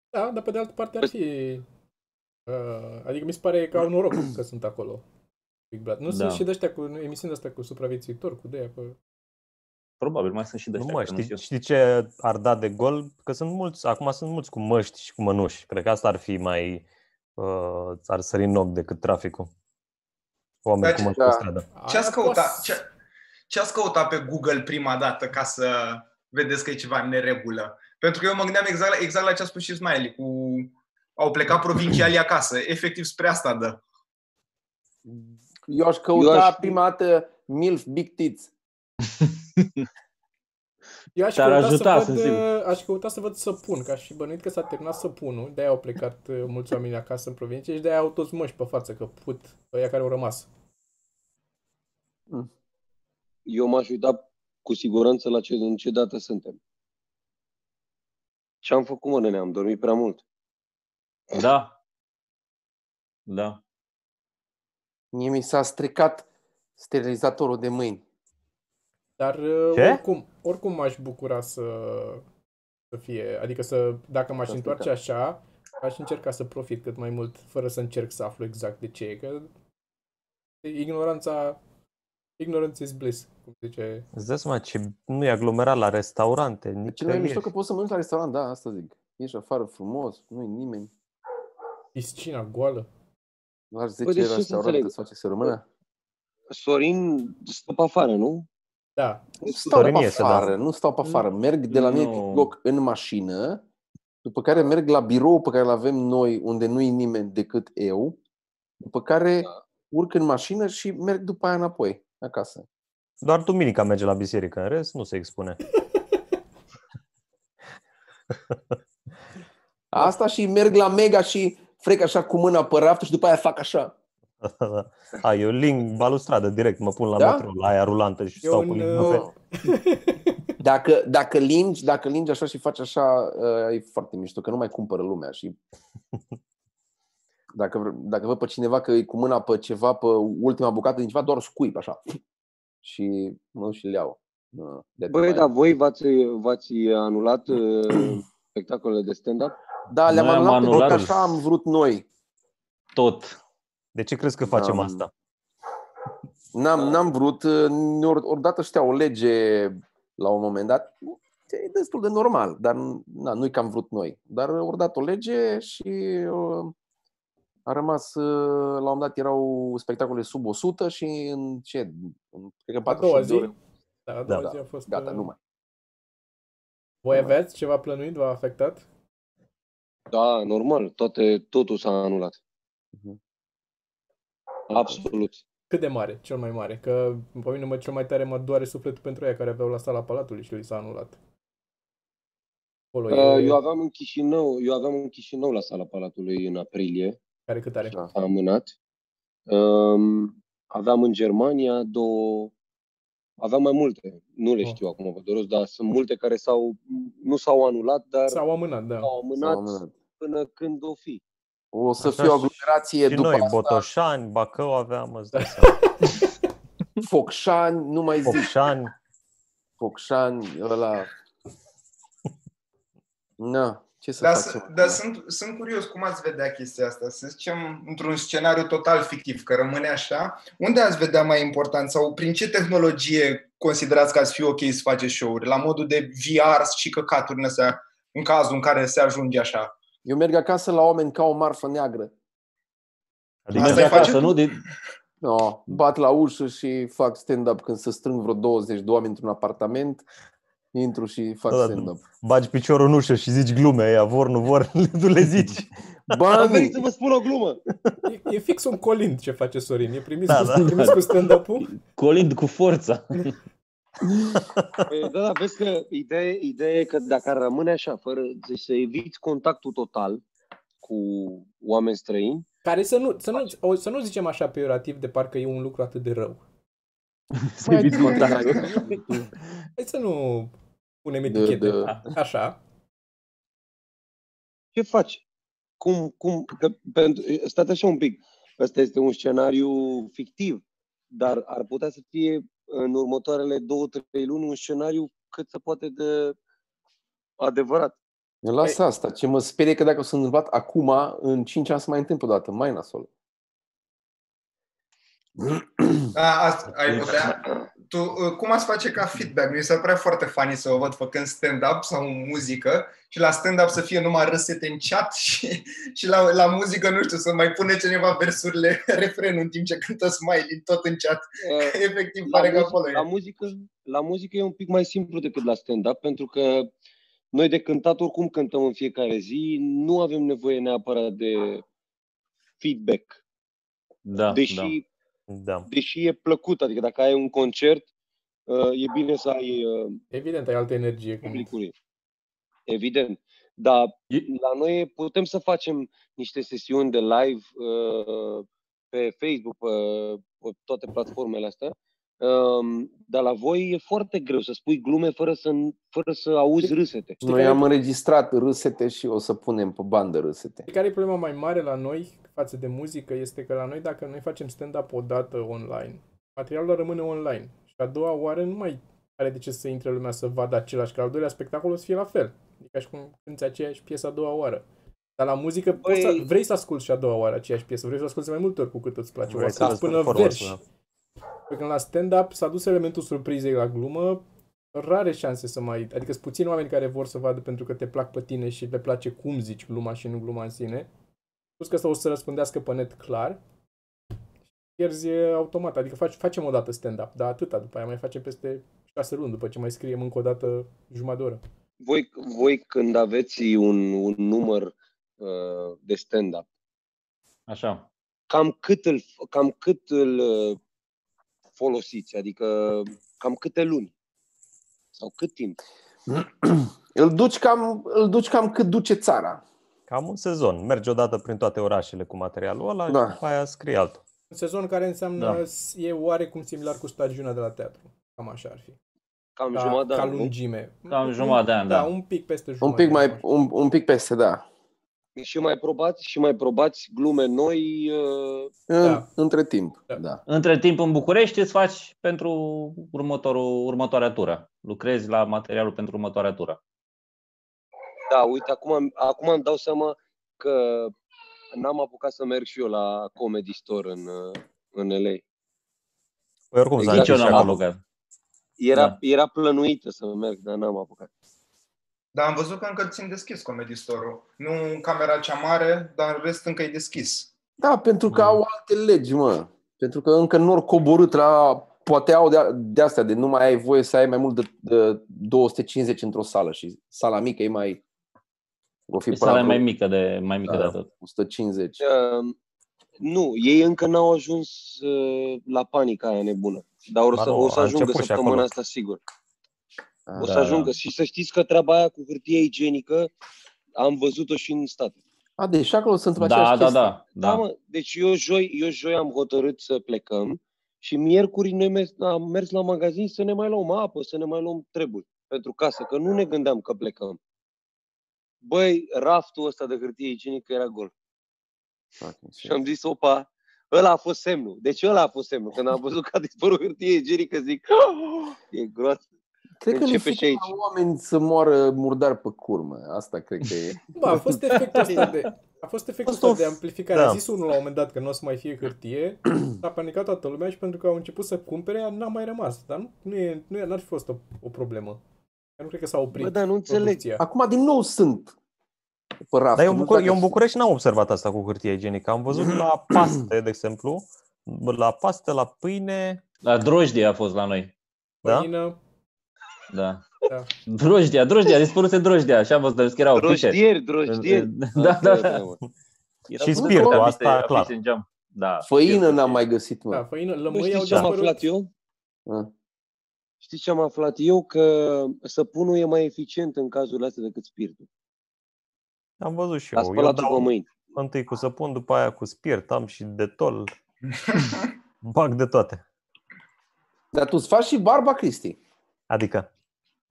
S1: Da, dar pe de altă parte ar fi... Uh, adică mi se pare că au noroc [COUGHS] că sunt acolo. Big Brother. Nu
S2: Da.
S1: sunt și de ăștia cu emisiuni astea cu supraviețuitor, cu de aia, că...
S2: Probabil mai sunt și de
S3: Nu
S2: ăștia,
S3: mă,
S2: că nu
S3: știi,
S2: știu.
S3: știi ce ar da de gol? Că sunt mulți, acum sunt mulți cu măști și cu mănuși. Cred că asta ar fi mai, uh, ar sări în ochi decât traficul. Oameni
S6: Dar
S3: cu
S6: ce-
S3: măști
S4: da.
S3: pe stradă.
S6: Ce ați
S1: Aia
S6: căutat,
S1: poate-
S6: ce, ce ați căutat pe Google prima dată ca să vedeți că e ceva în neregulă? Pentru că eu mă gândeam exact, la- exact la ce a spus și Smiley, cu au plecat provincialii acasă. Efectiv spre asta dă.
S4: Eu aș căuta
S5: Eu aș-
S4: prima dată MILF Big Tits.
S1: Eu aș
S2: Te-ar
S1: căuta,
S2: ajuta,
S1: să
S2: sunt
S1: văd,
S2: sigur.
S1: uh, aș căuta să văd săpun, că aș fi bănuit că s-a terminat săpunul, de-aia au plecat uh, mulți oameni acasă în provincie și de-aia au toți măști pe față, că put ăia care au rămas.
S5: Eu m-aș uita cu siguranță la ce, în ce dată suntem. Ce am făcut, mă, nene? Am dormit prea mult.
S2: Da. Da.
S4: Mie mi s-a stricat sterilizatorul de mâini.
S1: Dar uh,
S3: Ce?
S1: oricum, oricum m-aș bucura să, să fie, adică să, dacă m-aș
S4: Să
S1: întoarce
S4: stricat.
S1: așa, aș încerca să profit cât mai mult, fără să încerc să aflu exact de ce e, că ignoranța, ignorance is bliss, cum zice.
S3: Îți dai seama ce nu e aglomerat la restaurante,
S4: Ce
S3: nici
S4: mai mișto că poți să mănânci la restaurant, da, asta zic. Ești afară frumos, nu e nimeni.
S1: Piscina goală.
S4: Doar 10
S5: Păi, deci
S4: la
S5: ce să
S4: restaurant
S5: înțeleg?
S4: îți face să rămână.
S5: Sorin stă pe afară, nu?
S1: Da,
S4: Nu stau
S3: Sorin
S4: pe
S3: iese, da.
S4: afară, nu stau pe afară. Merg de la mine
S2: Nu.
S4: loc în mașină, după care merg la birou pe care îl avem noi, unde nu e nimeni decât eu, după care
S5: Da.
S4: urc în mașină și merg după aia înapoi, acasă.
S3: Doar Duminica merge la biserică, în rest nu se expune. [LAUGHS]
S4: Asta și merg la Mega și frec așa cu mâna pe raft și după aia fac așa. [LAUGHS]
S3: A, eu ling balustradă direct, mă pun la
S4: Da?
S3: metro, la aia rulantă și
S1: Eu
S3: stau
S1: în,
S3: cu
S1: uh,
S3: lingă pe...
S4: Dacă, dacă lingi, dacă lingi așa și faci așa, uh, e foarte mișto, că nu mai cumpără lumea și [LAUGHS] dacă, vre- dacă văd pe cineva că e cu mâna pe ceva, pe ultima bucată din ceva, doar scuip așa și mă duc și le iau. Uh, de
S5: Băi,
S4: după
S5: dar
S4: aia.
S5: voi v-ați, v-ați anulat uh, [CLEARS THROAT] spectacolele de stand-up?
S4: Da, le-am
S2: Noi am
S4: anulat pentru că
S2: anulat.
S4: așa am vrut noi.
S2: Tot.
S3: De ce crezi că facem
S4: Am-
S3: asta?
S4: N-am, n-am vrut, uh, ori, odată știa o lege la un moment dat, e destul de normal, dar na, nu-i că am vrut noi. Dar ori dat o lege și uh, a rămas, uh, la un moment dat erau spectacole sub 100 și în ce, în, cred că
S1: a doua
S4: 48 de
S1: zi.
S4: ore,
S1: Da, a doua
S3: Da.
S1: zi a fost...
S4: gata,
S1: uh,
S4: nu mai.
S1: Voi aveați ceva plănuit? V-a afectat?
S5: Da, normal, toate, totul s-a anulat.
S4: Mhm.
S5: Absolut.
S1: Cât de mare? Cel mai mare? Că pe mine mă, cel mai tare mă doare sufletul pentru aia care aveau la sala Palatului și li s-a anulat. Acolo
S5: Uh,
S1: e...
S5: Eu aveam în Chișinău, eu aveam în Chișinău la sala Palatului în aprilie,
S1: Care cât are?
S4: Așa.
S5: s-a amânat. Um, aveam în Germania două, aveam mai multe, nu le
S1: Oh.
S5: știu acum pe de rost, dar sunt multe care s-au, nu s-au anulat, dar
S1: S-au amânat, da.
S5: s-au
S4: S-au
S5: amânat
S4: amânat.
S5: până când o fi.
S4: O să
S3: Așa
S4: fie o
S3: și-
S4: aglomerație
S3: Și
S4: după
S3: noi,
S4: asta,
S3: Botoșani, Bacău aveam, îți dai seama. [LAUGHS]
S4: Focșani, nu mai zic
S3: Focșani.
S4: Focșani, ăla... [LAUGHS] Na, ce să
S6: Dar,
S4: facem?
S6: s- dar sunt, sunt curios cum ați vedea chestia asta. Să zicem, într-un scenariu total fictiv, că rămâne așa, unde ați vedea mai important sau prin ce tehnologie considerați că ați fi ok să faceți show-uri? La modul de VR și căcaturi în astea, în cazul în care se ajunge așa.
S4: Eu merg acasă la oameni ca o marfă neagră.
S3: Adică
S6: Asta
S2: Mergi
S6: îi face
S2: acasă,
S6: tu?
S2: nu? De...
S4: No, bat la ușă și fac stand-up când se strâng vreo 20 de oameni într-un apartament. Intru și fac
S3: Da, da.
S4: stand-up.
S3: bagi piciorul în ușă și zici glume, ea vor, nu vor, [LAUGHS] tu le zici. [LAUGHS]
S5: Am
S4: Bani!
S5: venit să vă spun o glumă.
S1: E, e fix un colind ce face Sorin. E primis,
S3: Da,
S1: cu,
S3: da.
S1: primis cu stand-up-ul.
S2: Colind cu forța.
S5: Păi, Da, da, vezi că ideea, ideea e că dacă ar rămâne așa, fără deci să eviți contactul total cu oameni străini,
S1: Care să nu, să, nu, o, să nu zicem așa peorativ de parcă e un lucru atât de rău.
S2: Să eviți contact.
S1: Hai să nu punem
S4: De-
S1: etichete.
S4: de-
S1: Așa.
S5: ce faci? Cum, cum, că, pentru, stați așa un pic, ăsta este un scenariu fictiv, dar ar putea să fie în următoarele două, trei luni un scenariu cât se poate de adevărat.
S4: Lasă asta. Ce mă sperie că dacă s-a întâmplat acum, în 5 ani se mai întâmplă o dată. Mai nasol.
S6: A, asta, ai putea. Tu, uh, cum ați face ca feedback? Mi se pare foarte funny să vă văd făcând stand-up sau muzică și la stand-up să fie numai râsete în chat [LAUGHS] și, și la, la muzică, nu știu, să mai pune cineva versurile, [LAUGHS] refrenul în timp ce cântă Smiley tot în chat.
S5: Uh, [LAUGHS]
S6: Efectiv,
S5: la,
S6: pare că
S5: muzică,
S6: acolo
S5: la,
S6: e.
S5: muzică, la muzică e un pic mai simplu decât la stand-up, pentru că noi de cântat oricum cântăm în fiecare zi, nu avem nevoie neapărat de feedback.
S2: Da,
S5: deși,
S2: da.
S3: Da.
S5: deși e plăcut, adică dacă ai un concert, uh, e bine să ai uh,
S1: Evident, ai altă energie. Cum...
S5: publicului. Evident. Dar
S2: E-
S5: la noi putem să facem niște sesiuni de live uh, pe Facebook, pe, pe toate platformele astea. Um, dar la voi e foarte greu să spui glume fără să, fără să auzi râsete.
S1: Știi
S4: Noi
S1: care-
S4: am înregistrat râsete și o să punem pe bandă râsete.
S1: Care e problema mai mare la noi față de muzică este că la noi dacă noi facem stand-up o dată online, materialul rămâne online. Și a doua oară nu mai are de ce să intre lumea să vadă același, că al doilea spectacol o să fie la fel. Adică și cum cânti aceeași piesă a doua oară. Dar la muzică
S5: Băi-
S1: poți să, vrei să asculti și a doua oară aceeași piesă, vrei să o asculti mai multe ori cu cât îți place. O
S3: Vrei să
S1: asculti până
S3: performance,
S1: verși.
S3: da.
S1: Pe când la stand-up s-a dus elementul surprizei la glumă, rare șanse să mai... Adică sunt puțini oameni care vor să vadă pentru că te plac pe tine și le place cum zici gluma și nu gluma în sine. Plus că asta o să răspândească pe net clar. Pierzi e automat, adică faci, facem o dată stand-up, dar atâta, după aia mai facem peste șase luni, după ce mai scriem încă o dată jumătate de oră.
S5: Voi, voi când aveți un, un număr uh, de stand-up,
S2: Așa.
S5: cam cât îl, cam cât îl uh, folosiți? Adică cam câte luni? Sau cât timp? [CLEARS THROAT]
S4: Îl duci cam, îl duci cam cât duce țara.
S3: Cam un sezon. Mergi odată prin toate orașele cu materialul ăla
S4: Da.
S3: și după aia scrii altul.
S1: Un sezon care înseamnă,
S2: Da.
S1: e oarecum similar cu stagiunea de la teatru. Cam așa ar fi.
S5: Cam
S1: Ca,
S5: jumătate de
S1: ca
S5: an, nu?
S1: lungime.
S2: Cam jumătate de an,
S1: da.
S2: da.
S1: un pic peste
S4: Un
S1: jumătate.
S4: pic, mai,
S1: cam așa.
S4: un, un pic peste, da.
S5: Și mai probați, și mai probați glume noi. Uh,
S4: În,
S1: Da.
S4: Între timp,
S1: Da.
S4: da.
S2: Între timp în București îți faci pentru următorul, următoarea tură. Lucrezi la materialul pentru următoarea tură.
S5: Da, uite, acum, acum îmi dau seama că n-am apucat să merg și eu la Comedy Store în, uh, în LA.
S3: Păi oricum s-a
S5: Exact.
S2: Nici eu
S3: închis
S2: n-am
S3: și acum.
S2: apucat.
S5: Era,
S2: Da.
S5: era plănuită să merg, dar n-am apucat.
S6: Dar am văzut că încă țin deschis Comedy Store-ul. Nu în camera cea mare, dar în rest încă e deschis.
S4: Da, pentru că
S2: Mm.
S4: au alte legi, mă. Pentru că încă nu au coborât la... Poate au de, de astea, de nu mai ai voie să ai mai mult de, de 250 într-o sală și sala mică e mai... O fi
S2: E
S4: până
S2: sala
S4: la
S2: mai
S4: vreo
S2: mică de, mai mică
S4: Da.
S2: de atât.
S4: 150.
S5: Uh, nu, ei încă n-au ajuns uh, la panica aia nebună. Dar o
S3: Ba
S5: să,
S3: nu,
S5: o să
S3: a
S5: ajungă
S3: început și
S5: săptămâna
S3: acolo.
S5: asta, sigur.
S4: Ah,
S5: O să
S2: Da,
S5: ajungă.
S2: da.
S5: Și să știți că treaba aia cu hârtie igienică am văzut-o și în state.
S4: A, deci și acolo se întâmplă
S2: Da,
S4: aceeași
S2: da,
S4: chestie.
S2: da,
S5: Da,
S2: da.
S5: mă, deci eu joi, eu joi am hotărât să plecăm și miercuri noi mers, am mers la magazin să ne mai luăm apă, să ne mai luăm treburi pentru casă, că nu ne gândeam că plecăm. Băi, raftul ăsta de hârtie igienică era gol.
S4: Fucking shit.
S5: Și am zis, opa, ăla a fost semnul. Deci ăla a fost semnul. Când am văzut că a dispărut hârtie igienică, zic, "Oh, e groază.
S4: Cred că le
S5: Începe și
S4: făcut
S5: aici.
S4: la oameni să moară murdar pe curmă. Asta cred că e. [LAUGHS]
S1: Bă, a fost efectul ăsta de, a fost efectul
S3: Fost o
S1: ăsta de
S3: f-
S1: amplificare.
S3: da.
S1: A zis unul la un moment dat că nu o să mai fie hârtie, [CLEARS THROAT] s-a panicat toată lumea și pentru că au început să cumpere, n-a mai rămas. Dar nu, nu e, nu e, n-ar fi fost o, o problemă. Eu nu cred că s-a oprit
S5: Bă, dar nu înțeleg.
S1: producția.
S4: Acum din nou sunt pe raft.
S3: Dar eu, în
S4: Nu
S3: Bucure-
S4: știu
S3: eu în
S4: dacă-
S3: București n-am observat asta cu hârtie igienică. Am văzut la [CLEARS THROAT] paste, de exemplu, la paste, la pâine,
S2: La drojdie a fost la noi.
S3: da?
S1: Făină,
S2: Da.
S1: Da.
S2: Drojdia, drojdia, a dispărut drojdia. Așa am văzut, că erau afișe.
S5: Drojdieri, drojdieri.
S2: Da, da, da.
S5: mă.
S2: Erau
S3: Și
S2: multe
S3: spiritul,
S2: afișe-
S3: asta clar.
S2: afișe în geam. Da.
S4: Făină
S2: spiritul
S4: n-am
S2: și-
S4: mai găsit, mă.
S1: da, făină,
S5: Bă,
S1: lămâi au
S5: știți ce am
S1: dispărut.
S5: aflat eu?
S4: Ah.
S5: Știți ce am aflat eu? Că săpunul e mai eficient în cazul astea decât spiritul.
S3: Am văzut și
S5: La
S3: eu. Eu
S5: spălatul pe
S3: dau
S5: mâini.
S3: întâi cu săpun, după aia cu spirit, am și detol. [LAUGHS] Bag de toate.
S4: Dar tu îți faci și barba, Cristi.
S3: Adică,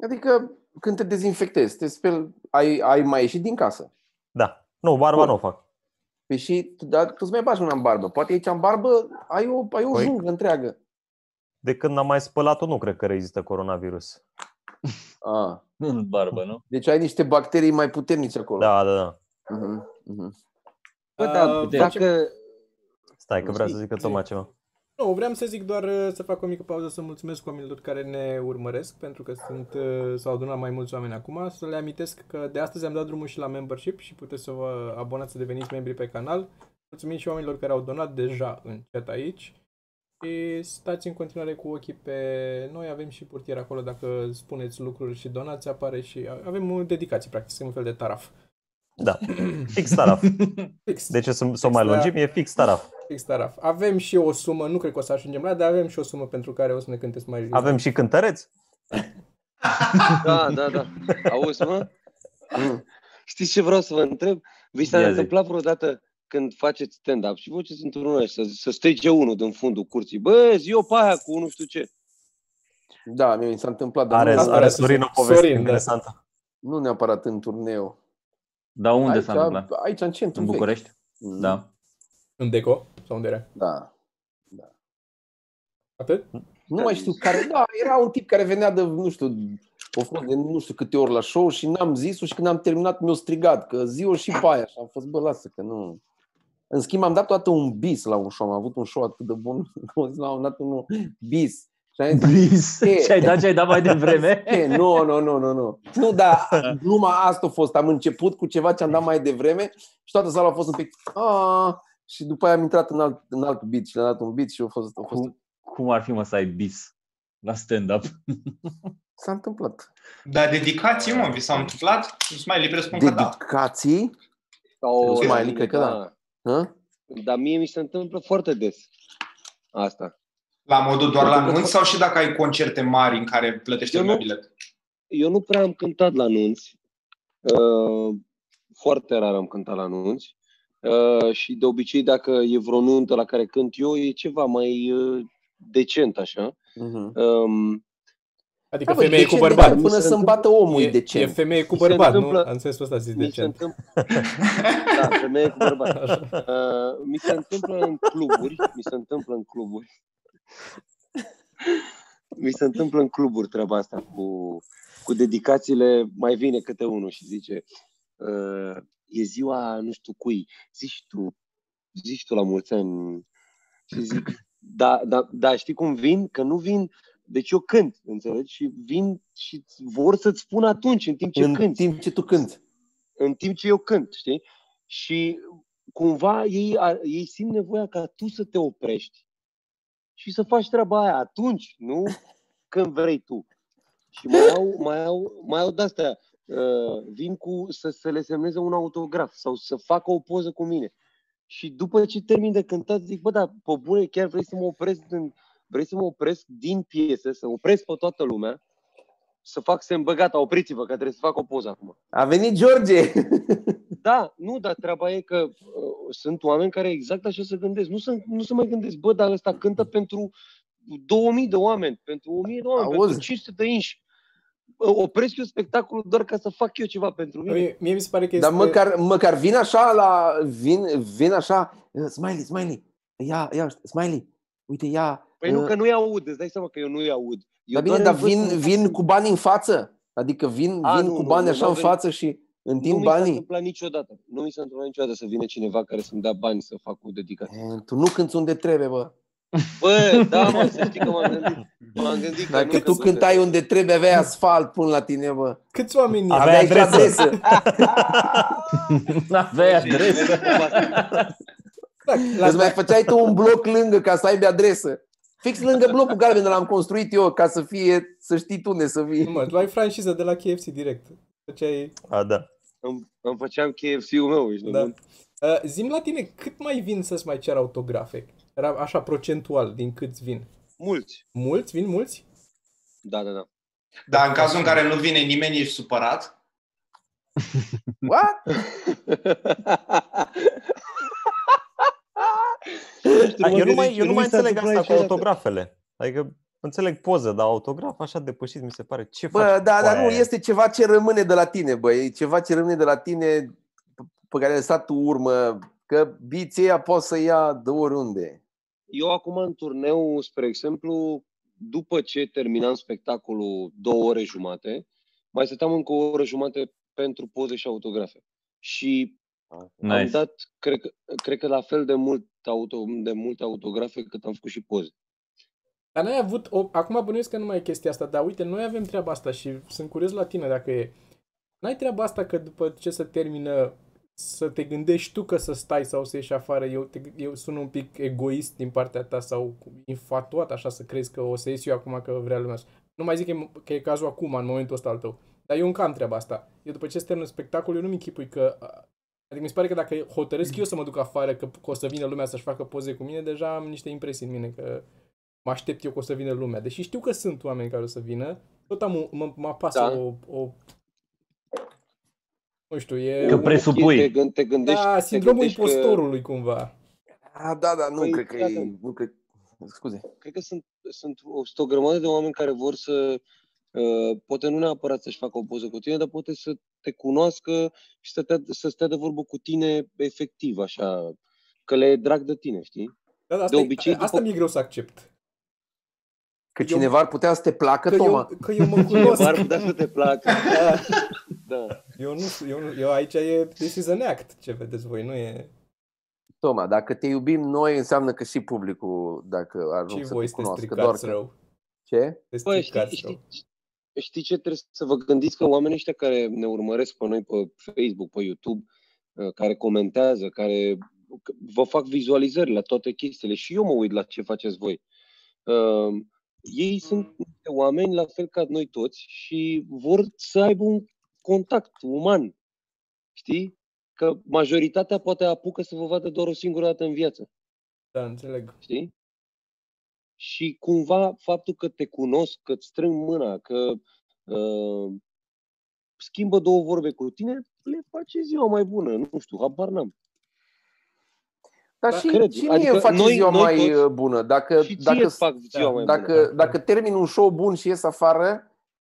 S4: Adică când te dezinfectezi, te speli, ai, ai mai ieșit din casă.
S3: da. Nu, barba
S4: Bun.
S3: nu o fac.
S4: Păi și dar tu îți mai bagi una în barbă. Poate aici în barbă ai o, ai o
S3: Păi-
S4: jungă întreagă.
S3: De când am mai spălat-o, nu cred că rezistă coronavirus. [LAUGHS]
S4: Ah.
S2: În barbă, nu?
S4: Deci ai niște bacterii mai puternice acolo.
S3: Da, da, da.
S4: Uh-huh, uh-huh.
S5: Bă,
S1: Uh,
S5: dar
S2: uite,
S5: dacă...
S3: Stai că vrea să
S1: Zi,
S3: zică
S1: zi.
S3: Toma ceva.
S1: Nu, vreau să zic doar uh, să fac o mică pauză să mulțumesc oamenilor care ne urmăresc, pentru că sunt, uh, s-au adunat mai mulți oameni acum. Să le amintesc că de astăzi am dat drumul și la membership și puteți să vă abonați să deveniți membri pe canal. Mulțumim și oamenilor care au donat deja în chat aici. Și stați în continuare cu ochii pe noi, avem și portier acolo, dacă spuneți lucruri și donați, apare și avem o dedicație, practic, un fel de taraf.
S3: Da. Fix taraf. [COUGHS]
S1: Fix.
S3: De ce să, să o mai lungim? E fix taraf.
S1: Fix taraf. Avem și o sumă, nu cred că o să ajungem la, dar avem și o sumă pentru care o să ne cânteți mai
S3: Avem și cântăreți?
S5: Da, da, da. Auzi, mă? Știți ce vreau să vă întreb? Vi s-a
S2: Ia zi.
S5: întâmplat vreodată când faceți stand-up și voceți într-un oraș să, să strige unul din fundul curții. Bă, zi eu pe aia cu nu știu ce.
S4: Da, mie mi s-a întâmplat, dar
S3: Are,
S4: nu,
S1: Asta
S3: are
S1: era
S3: Sorin o
S1: Sorin,
S3: poveste
S1: da.
S3: interesantă.
S4: nu neapărat în turneu.
S2: Dar unde
S4: aici,
S2: s-a întâmplat?
S4: aici, în centru
S2: În
S4: vechi.
S2: București?
S4: Mm,
S2: Da.
S1: În Deco? Sau unde era?
S4: Da.
S1: Atât?
S4: Nu mai știu care, da, era un tip care venea de, nu știu, Au fost de nu știu câte ori la show și n-am zis-o și când am terminat mi-au strigat că zi și pe aia și am fost, bă, lasă că nu. În schimb, am dat toată un bis la un show. Am avut un show atât de bun, [LAUGHS] am zis, am dat un bis. Și am zis,
S2: Bis.
S4: E.
S2: Ce ai dat, ce ai dat mai devreme? [LAUGHS]
S4: "E, nu, nu, nu, nu, nu. Nu, dar [LAUGHS] gluma asta a fost. Am început cu ceva ce am dat mai devreme și toată sala a fost un pic, "Ah", și după aia am intrat în alt, în alt beat și le-am dat un beat și a fost, a fost
S2: Cum, cum ar fi mă să ai bis la stand-up?
S4: S-a întâmplat.
S6: Dar dedicații, mă, vi s-au întâmplat? Smiley presupun că da.
S4: Dedicații?
S5: Sau,
S4: Smiley, cred că da. Hă?
S5: Dar mie mi se întâmplă foarte des asta.
S6: La modul doar la anunț sau și dacă ai concerte mari în care plătește
S5: Eu
S6: lumea
S5: nu.
S6: bilet?
S5: Eu nu prea am cântat la anunți. Uh, foarte rar am cântat la anunți. Uh, și de obicei, dacă e vreo nuntă la care cânt eu, e ceva mai uh, decent, așa.
S4: Mhm.
S5: Um,
S1: Adică
S4: Da, bă,
S1: femeie cu
S4: decent de
S1: bărbat.
S4: care Până să-mi bată omul, e
S1: E, e
S4: decent.
S1: femeie cu
S5: Mi se
S1: bărbat, nu?
S5: întâmplă-
S1: În sensul ăsta zis
S5: mi se
S1: decent.
S5: întâmplă... [LAUGHS] da, femeie cu bărbat. Uh, mi se întâmplă în cluburi, mi se întâmplă în cluburi. mi se întâmplă în cluburi treaba asta cu, cu dedicațiile, mai vine câte unul și zice uh, e ziua nu știu cui, zici tu, zici tu la mulți ani și zic, da, da, da, știi cum vin? Că nu vin, deci eu cânt, înțelegi? Și vin și vor să-ți spun atunci, în timp ce
S4: În
S5: cânti
S4: timp ce tu cânti.
S5: în timp ce eu cânt, știi? Și cumva ei, ar- ei simt nevoia ca tu să te oprești și să faci treaba aia atunci, nu [LAUGHS] când vrei tu. Și mai au, mai au, mai au de-astea, uh, vin cu să, să le semneze un autograf sau să facă o poză cu mine. Și după ce termin de cântat, zic, bă, dar pe bune, chiar vrei să mă opresc din, vrei să mă opresc din piese, să opresc pe toată lumea, să fac semn, bă, gata, opriți-vă, că trebuie să fac o poză acum.
S4: A venit George! [LAUGHS]
S5: Da, nu, dar treaba e că uh, sunt oameni care exact așa se gândesc. Nu se, nu se mai gândesc, bă, dar ăsta cântă pentru 2000 de oameni, pentru 1000 de oameni,
S4: Auzi.
S5: pentru 500 de inși. Uh, Opresc eu spectacolul doar ca să fac eu ceva pentru mine.
S1: Mie, mie mi se pare că este...
S4: Dar măcar, măcar vin așa la... Vin, vin așa... "Uh, Smiley, Smiley, ia, ia, Smiley, uite, ia...
S5: Păi nu,
S4: uh,
S5: că nu-i aud, îți dai seama că eu nu-i aud. Eu
S4: Dar bine,
S5: doar
S4: dar
S5: îi văd
S4: vin,
S5: cum
S4: vin
S5: sunt.
S4: cu bani în față? Adică vin,
S5: A,
S4: vin
S5: nu,
S4: cu
S5: nu,
S4: bani
S5: nu,
S4: așa
S5: n-au
S4: în
S5: venit.
S4: față și
S5: Nu
S4: întind
S5: mi s-a
S4: banii?
S5: întâmplat niciodată. Nu mi s-a întâmplat niciodată să vină cineva care să-mi dea bani să fac o dedicație.
S4: E, Tu nu cânti unde trebuie, bă.
S5: Bă, da, mă, să știi că m-am gândit. M-am gândit că
S4: Dacă
S5: nu
S4: tu
S5: cânt
S4: cântai unde trebuie, aveai asfalt până la tine, bă.
S1: Câți oameni
S3: Avea [LAUGHS]
S4: Aveai și
S3: adresă.
S4: adresă.
S2: Aveai adresă.
S1: Da, la,
S4: Îți mai făceai tu un bloc lângă ca să aibă adresă. Fix lângă blocul galben l-am construit eu ca să fie, să știi tu unde să vii.
S1: nu, mă, luai franciză de la KFC direct. Făceai...
S3: A, da.
S5: Îmi, îmi făceam KFC-ul meu, ești
S1: Da.
S5: nebun?
S1: Uh, zim la tine, cât mai vin să-ți mai cer autografe? Era așa procentual din câți vin.
S5: Mulți.
S1: Mulți? Vin mulți?
S5: Da, da, da.
S6: Dar în cazul în care nu vine nimeni, ești supărat?
S4: What? [LAUGHS]
S3: A, eu nu mai, eu nu mai înțeleg
S5: asta
S3: asta cu autografele. Adică înțeleg poză, dar autograf așa depășit mi se pare. Ce
S4: Bă,
S3: faci
S4: da,
S3: cu
S4: dar nu,
S3: aia?
S4: este ceva ce rămâne de la tine, bă. E ceva ce rămâne de la tine pe care ai lăsat tu urmă. Că biții ăia poți să ia de oriunde.
S5: Eu acum în turneu, spre exemplu, după ce terminam spectacolul două ore jumate, mai stăteam încă o oră jumate pentru poze și autografe. Și am
S2: Nice.
S5: dat, cred că, cred că la fel de, mult auto, de multe autografe cât am făcut și poze.
S1: Dar n-ai avut, o, acum bănuiesc că nu mai e chestia asta, dar uite, noi avem treaba asta și sunt curios la tine dacă e. N-ai treaba asta că după ce se termină să te gândești tu că să stai sau să ieși afară, eu, te, eu sunt un pic egoist din partea ta sau infatuat așa să crezi că o să ies eu acum că vrea lumea. să- Nu mai zic că e, că e cazul acum, în momentul ăsta al tău. Dar eu încă am treaba asta. Eu după ce se termină spectacolul, eu nu-mi închipui că... Adică mi se pare că dacă hotărăsc eu să mă duc afară, că, că o să vină lumea să-și facă poze cu mine, deja am niște impresii în mine că mă aștept eu că o să vină lumea. Deși știu că sunt oameni care o să vină, tot am, un- mă, mă apasă
S5: Da.
S1: o, o... Nu știu, e...
S2: Că presupui.
S5: Te, gând- te gândești,
S1: da,
S5: te
S1: sindromul
S5: gândești că-
S1: impostorului cumva.
S4: A, da, da, nu
S5: Păi,
S4: cred că
S5: da,
S4: e...
S5: da.
S4: Nu cred... Scuze.
S5: cred că sunt, sunt, o, sunt o grămadă de oameni care vor să, uh, poate nu neapărat să-și facă o poză cu tine, dar poate să te cunoască și să, te, să stea de vorbă cu tine efectiv, așa, că le e drag de tine, știi?
S1: Da, da, asta,
S5: De
S1: e-
S5: obicei,
S1: asta
S5: după-
S1: mi-e greu să accept.
S4: Că cineva ar putea să te placă,
S1: Că
S4: Toma.
S1: eu, că eu mă [LAUGHS] cunosc.
S5: Ar putea să te placă. Da. [LAUGHS] da.
S1: Eu, nu, eu, nu, eu aici e, this is an act, ce vedeți voi, nu e...
S4: Toma, dacă te iubim noi, înseamnă că și publicul, dacă ajung
S1: Și
S4: să
S1: voi
S4: te
S1: sunteți
S4: cunoască. Doar
S1: stricați
S4: că...
S1: rău.
S4: Ce?
S1: Sunteți
S5: Bă, știi,
S1: stricați rău.
S5: știi, știi ce trebuie să vă gândiți? Că oamenii ăștia care ne urmăresc pe noi pe Facebook, pe YouTube, uh, care comentează, care vă fac vizualizări la toate chestiile și eu mă uit la ce faceți voi. Uh, ei sunt niște oameni la fel ca noi toți și vor să aibă un contact uman. Știi? Că majoritatea poate apucă să vă vadă doar o singură dată în viață.
S1: Da, înțeleg.
S5: știi? Și cumva faptul că te cunosc, că îți strâng mâna, că uh, schimbă două vorbe cu tine, le face ziua mai bună. Nu știu, habar n-am.
S4: Dar
S1: Da,
S4: și,
S5: cred.
S4: și mie
S5: Adică
S4: îmi face
S5: noi-
S4: ziua
S5: noi
S4: mai
S5: toți-
S4: uh, bună. Dacă,
S5: și ție
S4: dacă,
S5: îți fac ziua mai
S4: dacă,
S5: bună.
S4: dacă termin un show bun și ies afară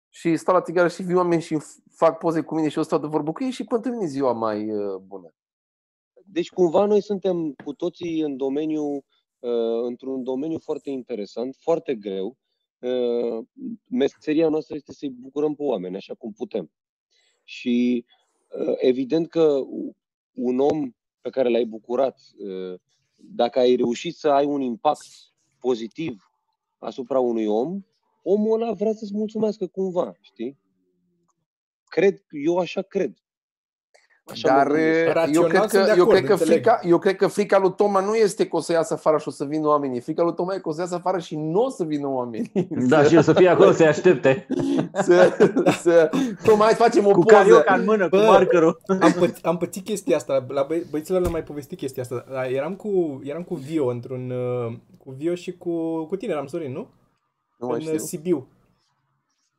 S4: și stau la țigară și vin oameni și îmi fac poze cu mine și eu stau de vorbă cu ei și pentru mine e ziua mai uh, bună.
S5: Deci cumva noi suntem cu toții în domeniu, uh, într-un domeniu foarte interesant, foarte greu. Uh, meseria noastră este să-i bucurăm pe oameni așa cum putem. Și uh, evident că un om pe care l-ai bucurat, uh, dacă ai reușit să ai un impact pozitiv asupra unui om, omul ăla vrea să-ți mulțumească cumva, știi? Cred, eu așa cred. Așa mă
S4: Dar
S5: gândesc.
S4: uh, eu
S1: Rațional
S4: cred,
S1: sunt
S4: că,
S1: de
S4: eu,
S1: acord,
S4: cred că
S1: înțeleg.
S4: frica, eu cred că frica lui Toma nu este că o să iasă afară și o să vină oamenii. Frica lui Toma e că o să iasă afară și nu o să vină oamenii. [LAUGHS]
S2: Da, și o să fie acolo să-i aștepte. [LAUGHS]
S4: să, să... Toma, hai să facem o
S2: Cu
S4: poză.
S2: carioca în mână, cu
S1: Bă.
S2: markerul.
S1: Am, păț- am pățit chestia asta, la băi- băieților le-am mai povestit chestia asta. Da, Eram cu, eram cu Vio într-un, uh, cu Vio și cu, cu tine, eram Sorin, nu?
S4: Nu mai
S1: în
S4: știu.
S1: uh, Sibiu.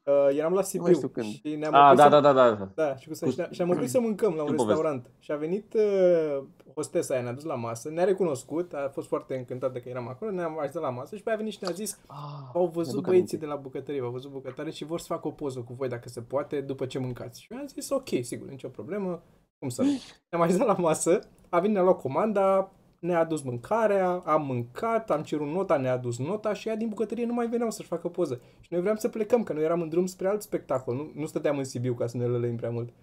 S1: Uh, eram la Sibiu
S4: mai știu când.
S1: și ne-am
S2: Ah,
S1: oprit
S2: da,
S1: să-
S2: da, da, da.
S1: Da, și, cu să, și, ne- și am oprit să mâncăm la un
S2: Ce poveste?
S1: restaurant. Și a venit uh, hostesa aia, ne-a dus la masă, ne-a recunoscut, a fost foarte încântată că eram acolo, ne-am așezat la masă și pe aia a venit și ne-a zis
S4: Ah,
S1: au văzut
S4: mi-aduc
S1: băieții
S4: aminte.
S1: de la bucătărie, au văzut bucătare și vor să facă o poză cu voi dacă se poate după ce mâncați. Și eu am zis ok, sigur, nicio problemă, cum să nu. [GASPS] Ne-am așezat la masă, a venit, ne-a luat comanda, ne-a adus mâncarea, am mâncat, am cerut nota, ne-a adus nota și ea din bucătărie nu mai veneau să-și facă poză. Și noi vreau să plecăm, că noi eram în drum spre alt spectacol, nu, nu stăteam în Sibiu ca să ne lălăim prea mult.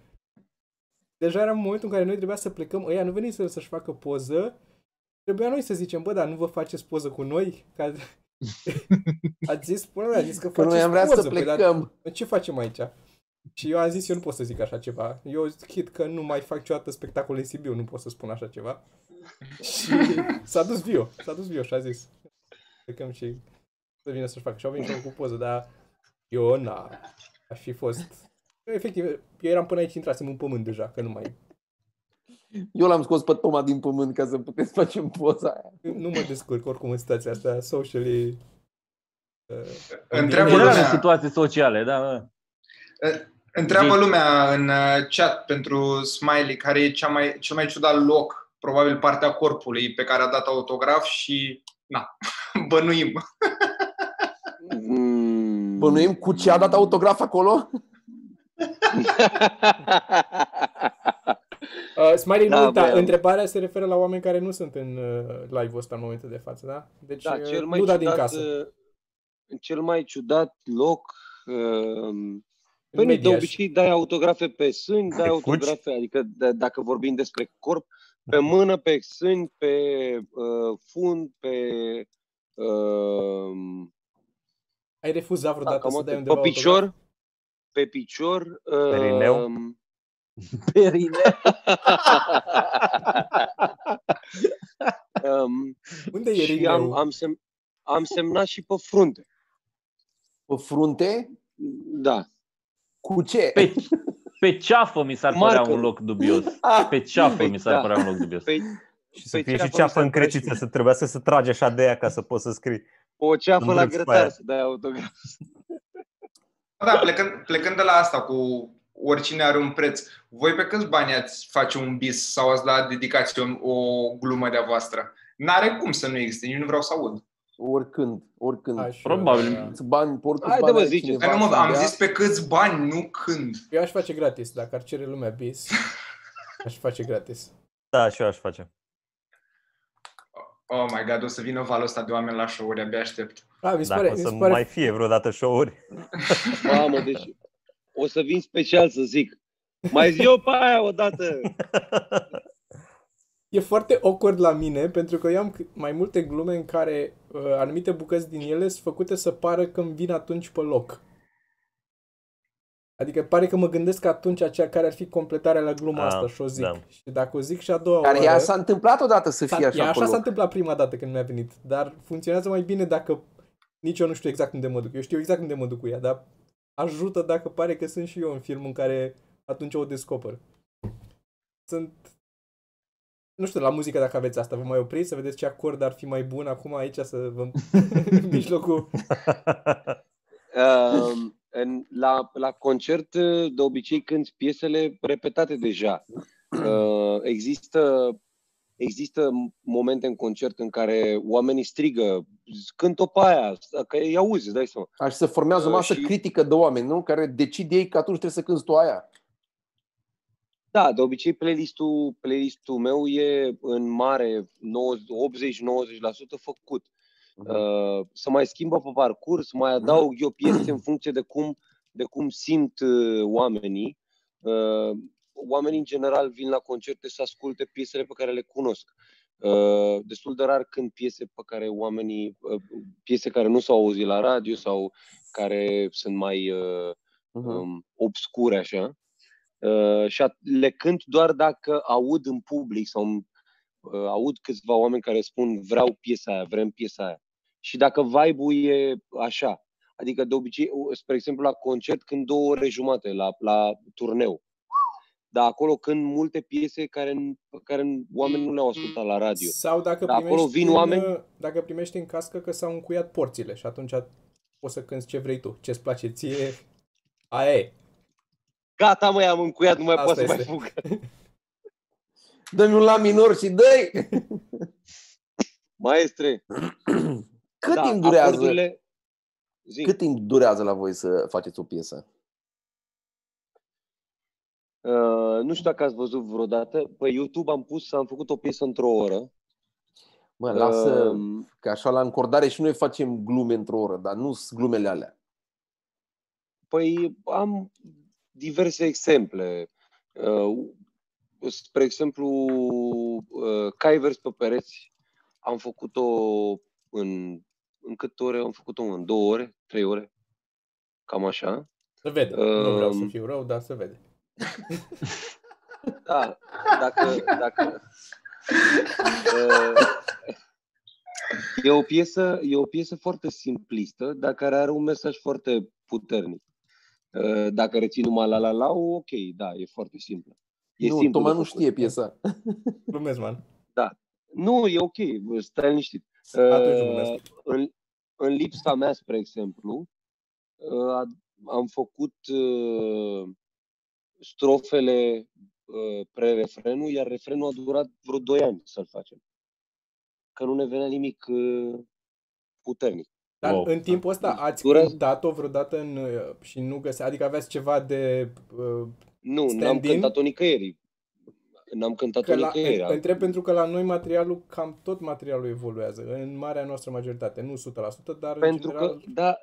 S1: Deja era momentul în care noi trebuia să plecăm, ăia nu veniseră să-și facă poză, trebuia noi să zicem, bă, dar nu vă faceți poză cu noi? Ca... Ați [LAUGHS] zis, până a zis că
S4: Că noi
S1: faceți
S4: am vrea
S1: poză.
S4: să
S1: Păi, dar
S4: plecăm.
S1: ce facem aici? Și eu am zis, eu nu pot să zic așa ceva. Eu chit că nu mai fac niciodată spectacole în Sibiu, nu pot să spun așa ceva. Și s-a dus Vio, s-a dus Vio și a zis, plecăm și să vină să-și facă. Și au venit și au făcut poză, dar eu, na, aș fi fost... Eu, efectiv, eu eram până aici, intrasem în pământ deja, că nu mai...
S4: Eu l-am scos pe Toma din pământ ca să puteți face poza aia.
S1: Nu mă descurc oricum în situația asta, socially... Uh,
S6: Întreabă
S1: bine.
S2: Era
S6: lumea.
S2: în situații sociale, da, da.
S6: Întreabă
S2: Zi.
S6: lumea în uh, chat pentru Smiley care e cea mai, cel mai ciudat loc, probabil partea corpului pe care a dat autograf și na, [LAUGHS] bănuim.
S5: Mm.
S4: Bănuim cu ce a dat autograf acolo? [LAUGHS]
S1: Uh, Smiley,
S5: Da,
S1: nu uita,
S5: bă.
S1: întrebarea se referă la oameni care nu sunt în uh, live-ul ăsta în momentul de față, da? Deci
S5: Da,
S1: uh,
S5: cel mai
S1: nu da din
S5: ciudat,
S1: casă.
S5: uh, cel mai ciudat loc uh,
S1: În
S5: Păi nu, de
S1: Mediaș.
S5: obicei dai autografe pe sâni, dai
S3: Pe
S5: autografe, adică de, dacă vorbim despre corp, pe mână, pe sâni, pe uh, fund, pe uh,
S1: Ai refuzat
S5: da,
S1: vreodată
S5: cam
S1: să
S5: atât.
S1: dai undeva
S5: pe picior,
S1: autograf?
S5: pe picior, uh,
S3: Perineu? [LAUGHS]
S2: Perine.
S5: um,
S1: Unde e
S5: și am,
S1: rineu?
S5: am, sem, am semnat și pe frunte.
S4: Pe frunte?
S5: Da.
S4: Cu ce?
S2: Pe, [LAUGHS] pe ceafă mi s-ar
S5: Cu
S2: părea
S5: markerul.
S2: un loc dubios.
S4: Ah,
S2: Pe ceafă
S5: Pe-
S2: mi s-ar
S5: da.
S2: părea un loc dubios.
S5: Pe,
S3: Și să
S5: Pe
S3: fie și
S5: ceafă mi
S3: ceafă
S5: s-ar părea
S3: încretită,
S5: și-
S3: să trebuiască să tragi așa de ea ca să poți să scrii.
S5: pe o ceafă
S3: Îmi
S5: la
S3: râd pe aia.
S5: grătar să dai autograf.
S6: Da, plecând, plecând de la asta cu oricine are un preț, voi pe câți bani ați face un bis sau ați dat dedicație o, o glumă de-a voastră? N-are cum să nu existe, nici nu vreau să aud.
S4: Oricând, oricând.
S1: Aș,
S2: Probabil.
S1: uh,
S4: Câți Bani, pe oricâți
S5: Haide,
S4: bani
S5: mă,
S4: are
S5: ziceți.
S4: cineva
S6: Dar nu mă,
S4: să
S6: am
S4: dea.
S6: zis pe câți bani, nu când.
S1: Eu aș face gratis, dacă ar cere lumea bis. [LAUGHS] Aș face gratis.
S3: Da, și eu aș face.
S6: Oh my god, o să vină valul ăsta de oameni la show-uri, abia aștept.
S1: A, mi se
S3: Dacă
S1: pare,
S3: o
S1: mi
S3: să
S1: se pare
S3: mai fie vreodată show-uri. [LAUGHS]
S5: Mamă, deci o să vin special să zic. Mai zi eu pe aia odată. [LAUGHS]
S1: E foarte awkward la mine pentru că eu am c- mai multe glume în care uh, anumite bucăți din ele sunt făcute să pară că îmi vin atunci pe loc. Adică pare că mă gândesc atunci aceea care ar fi completarea la gluma
S3: Ah,
S1: asta și o zic.
S3: da.
S1: Și dacă o zic și a doua
S4: Dar
S1: oară...
S4: ea s-a întâmplat odată să
S1: s-a-
S4: fie așa
S1: ea așa
S4: pe
S1: s-a
S4: loc.
S1: întâmplat prima dată când mi-a venit, dar funcționează mai bine dacă nici eu nu știu exact unde mă duc. Eu știu exact unde mă duc cu ea, dar ajută dacă pare că sunt și eu în film în care atunci o descoper. Sunt... Nu știu, la muzică dacă aveți asta, vă mai opriți să vedeți ce acord ar fi mai bun acum aici să vă... [LAUGHS] în mijlocul...
S5: Uh, în, la, la concert, de obicei, cânti piesele repetate deja. Uh, există, există momente în concert în care oamenii strigă, cânt-o pe aia, că îi auzi, îți dai seama.
S4: Așa se formează o
S5: Uh,
S4: masă
S5: și-
S4: critică de oameni, nu? Care decid ei că atunci trebuie să cânti tu aia.
S5: Da, de obicei playlistul, playlistul meu e în mare 80-90% făcut. Uh, să mai schimbă pe parcurs, mai adaug eu piese în funcție de cum, de cum simt uh, oamenii. Uh, oamenii în general vin la concerte să asculte piesele pe care le cunosc. Uh, destul de rar când piese pe care oamenii, uh, piese care nu s-au auzit la radio sau care sunt mai uh,
S4: Mhm.
S5: um, obscure așa. Uh, și a- le cânt doar dacă aud în public sau uh, aud câțiva oameni care spun vreau piesa aia, vrem piesa aia. Și dacă vibe-ul e așa, adică de obicei, u- spre exemplu la concert când două ore jumate la, la turneu, dar acolo când multe piese care, pe care oamenii nu le-au ascultat la radio.
S1: Sau dacă
S5: Da,
S1: primești,
S5: acolo vin
S1: în,
S5: oameni-
S1: dacă primești în cască că s-au încuiat porțile și atunci poți să cânti ce vrei tu, ce-ți place ție, aia e.
S5: Gata, măi, am încuiat, nu mai
S1: Asta
S5: pot să mai
S1: este.
S5: fug. [LAUGHS]
S4: Dă-mi un la minor și dă [LAUGHS]
S5: Maestre,
S4: Cât
S5: da,
S4: timp durează?
S5: acordurile... Zi.
S4: Cât timp durează la voi să faceți o piesă?
S5: Uh, nu știu dacă ați văzut vreodată, pe YouTube am pus, am făcut o piesă într-o oră.
S4: Mă, lasă,
S5: Um,
S4: că așa la încordare și noi facem glume într-o oră, dar nu sunt glumele alea.
S5: Păi am diverse exemple. Uh, spre exemplu, uh, cai vers pe pereți am făcut-o în, în câte ore? Am făcut-o în două ore, trei ore, cam așa.
S1: Se vede. Nu vreau să
S5: Um,
S1: fiu rău, dar se vede.
S5: Da, dacă, dacă uh, e o piesă, e o piesă foarte simplistă, dar care are un mesaj foarte puternic. Uh, Dacă reții numai la la la, ok, da, e foarte simplă. E
S4: nu,
S5: simplu
S4: Toma
S5: de
S4: nu
S5: făcut.
S4: știe piesa. [LAUGHS]
S1: Glumesc, man.
S5: Nu, e ok, stai liniștit.
S1: Atunci
S5: Uh,
S1: glumesc.
S5: în, în lipsa mea, spre exemplu, uh, am făcut uh, strofele uh, pre-refrenul, iar refrenul a durat vreo 2 ani să-l facem. Că nu ne venea nimic uh, puternic.
S1: Dar
S3: Wow.
S1: în timpul ăsta ați
S5: Durează-
S1: cântat-o vreodată în, uh, și nu găsea, adică aveați ceva de... Uh,
S5: Nu, n-am
S1: Stand-in?
S5: cântat-o nicăieri. N-am cântat-o
S1: că la,
S5: nicăieri.
S1: întreb pentru că la noi materialul, cam tot materialul evoluează, în marea noastră majoritate, nu 100%, dar
S5: Pentru
S1: în
S5: că,
S1: general...
S5: da,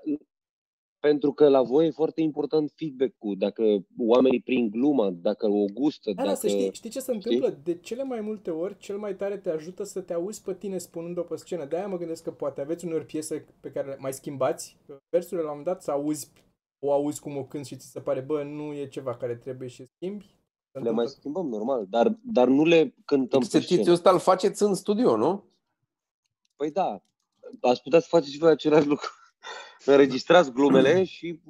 S5: pentru că la voi e foarte important feedback-ul, dacă oamenii prind gluma, dacă o gustă,
S1: Da,
S5: dacă...
S1: da, să știi, știi ce se
S5: știi?
S1: întâmplă? De cele mai multe ori, cel mai tare te ajută să te auzi pe tine spunând-o pe scenă. De-aia mă gândesc că poate aveți uneori piese pe care le mai schimbați, versurile la un moment dat să auzi, o auzi cum o cânti și ți se pare, bă, nu e ceva care trebuie și schimbi. Se
S5: Le mai
S1: întâmplă-
S5: schimbăm, normal, dar, dar nu le cântăm pe
S4: Exercițiul
S5: scenă.
S4: ăsta îl faceți în studio, nu?
S5: Păi da, ați putea să faceți și voi același lucru. Înregistrați glumele și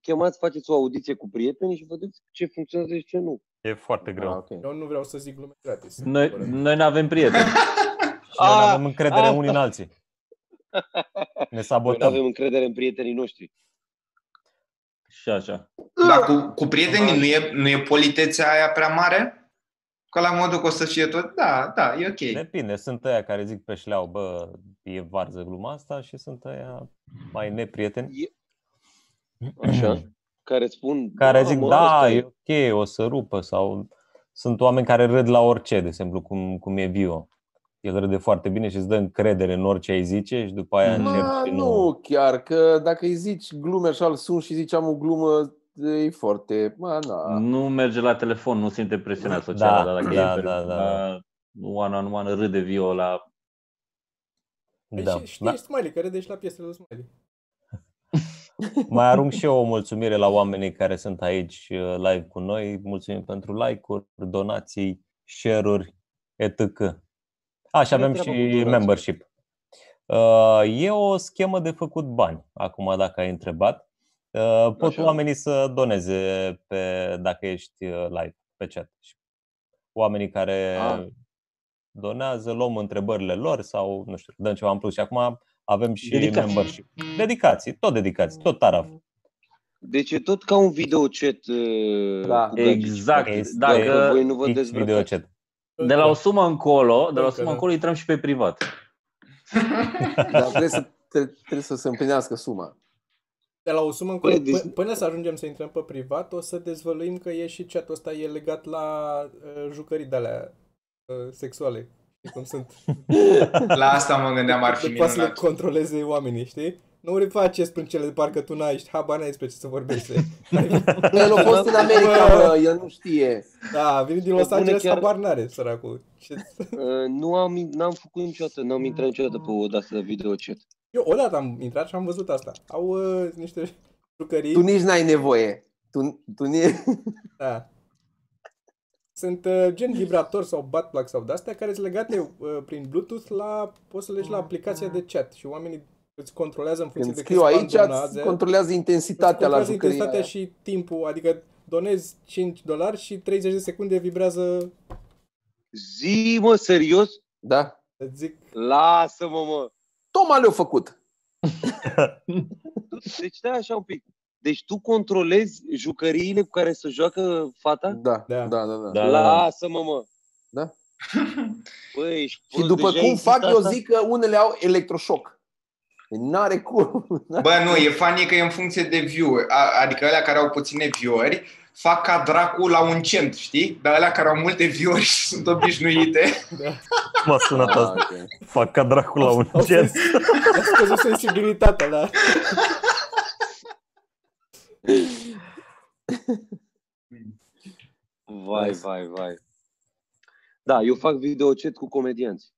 S5: chemați, faceți o audiție cu prietenii și vedeți ce funcționează și ce nu.
S3: E foarte greu.
S4: Ah, ok.
S1: Eu nu vreau să zic glume gratis.
S2: Noi, noi nu avem prieteni. [LAUGHS]
S3: Și noi nu
S5: Ah,
S3: avem încredere
S5: ah.
S3: unii în alții. Ne
S5: Noi nu
S3: sabotăm.
S5: avem încredere în prietenii noștri.
S2: Și așa.
S6: Dar cu, cu prietenii nu e, nu e politețea aia prea mare? Că la modul că o să fie tot, da, da, e ok.
S3: Depinde, sunt ăia care zic pe șleau, bă, e varză gluma asta și sunt ăia mai neprieteni
S5: E... Așa. [CLEARS THROAT] Care îți spun...
S3: care
S5: "Da,
S3: zic,
S5: mă,
S3: da,
S5: asta
S3: e ok, o să rupă sau sunt oameni care râd la orice, de exemplu, cum, cum e Vio. El râde foarte bine și îți dă încredere în orice ai zice și după aia
S1: Ma,
S3: încerci
S4: Ma,
S3: și
S4: nu chiar, că dacă îi zici glume așa, îl sun și zici am o glumă, e foarte... Ma, na.
S2: Nu merge la telefon, nu simte presiunea socială,
S3: Da,
S2: dar dacă
S3: da,
S2: e pe,
S3: da, da,
S2: la one-on-one râde viola.
S1: Păi
S3: Da.
S1: și știi
S3: da.
S1: Smiley, că râde și la piesele lui Smiley. [LAUGHS]
S3: Mai arunc și eu o mulțumire la oamenii care sunt aici uh, live cu noi. Mulțumim pentru like-uri, donații, share-uri, etc. A, și
S5: Care
S3: avem
S5: treaba
S3: și
S5: cu donații?
S3: membership. Uh, E o schemă de făcut bani, acum dacă ai întrebat. Uh, Pot
S5: Așa.
S3: oamenii să doneze pe, dacă ești uh, live pe chat. Și Oamenii care
S5: Ah.
S3: donează, luăm întrebările lor sau, nu știu, dăm ceva în plus. Și acum avem și
S2: Dedicații.
S3: membership. Dedicații, tot dedicații, tot taraf.
S5: Deci e tot ca un video chat. uh,
S4: Da.
S5: cu gagici.
S2: Exact.
S3: Este
S2: Dacă
S5: voi nu vă
S3: fix
S5: dezbrăcați.
S3: video chat.
S2: de la o sumă încolo, de la o
S1: Încă,
S2: sumă
S1: da.
S2: încolo intrăm și pe privat.
S4: Dar trebuie să, tre- trebuie să se împlinească suma.
S1: De la o sumă încolo,
S5: Păi, deci-
S1: p- până să ajungem să intrăm pe privat, o să dezvăluim că e și chatul ăsta e legat la uh, jucării de alea uh, sexuale. Știi Cum sunt. [LAUGHS]
S6: La asta mă gândeam, ar fi
S1: de poate să le
S6: minunat.
S1: controleze oamenii, știi? Nu ori faci sprâncele de parcă tu n-ai, habar n-ai despre ce să vorbești. [LAUGHS]
S4: El a fost în America, bă, el nu știe.
S1: da, a venit din Los
S5: Pe bune
S1: Angeles,
S5: chiar-
S1: habar n-are, săracul. Ce... [LAUGHS]
S5: Uh, Nu am, n-am făcut niciodată, n-am intrat niciodată pe o de de video chat.
S1: Eu odată am intrat și am văzut asta. Au uh, niște jucării.
S4: Tu nici n-ai nevoie. Tu, tu ni...
S1: Da. Sunt uh, gen vibrator sau buttplug sau de-astea care sunt legate uh, prin Bluetooth la, poți să le ieși la aplicația de chat și oamenii îți controlează în funcție
S4: Când
S1: de
S4: scriu
S1: câți
S4: aici,
S1: bani
S4: îți
S1: donează.
S4: controlează intensitatea la
S1: controlează
S4: jucăria
S1: intensitatea
S4: aia.
S1: și timpul, adică donezi 5 dolari și 30 de secunde vibrează,
S5: Zi, mă, serios?
S4: Da.
S1: îți zic,
S5: Lasă-mă, mă.
S4: Toma le-a făcut. [LAUGHS]
S5: Deci stai așa un pic. Deci tu controlezi jucăriile cu care se joacă fata?
S4: Da,
S1: Da.
S4: da, da. da, da.
S2: Da.
S5: Lasă-mă, mă.
S4: Da. [LAUGHS]
S5: Băi, ești
S4: Și
S5: prost,
S4: după
S5: deja
S4: cum
S5: există
S4: fac, eu
S5: asta?
S4: zic că unele au electroșoc. N-are cum. [LAUGHS]
S6: Bă, nu, e funny că e în funcție de view Adică alea care au puține view fac ca dracu la un cent, știi? Dar alea care au multe view și sunt obișnuite.
S1: da.
S3: M-a sunat
S4: Ah,
S3: asta.
S4: ok.
S3: Fac ca dracu la un
S1: Au
S3: gen.
S1: sens- A scăzut sensibilitatea, da.
S5: Vai, vai, vai. Da, eu fac video chat cu comedianți.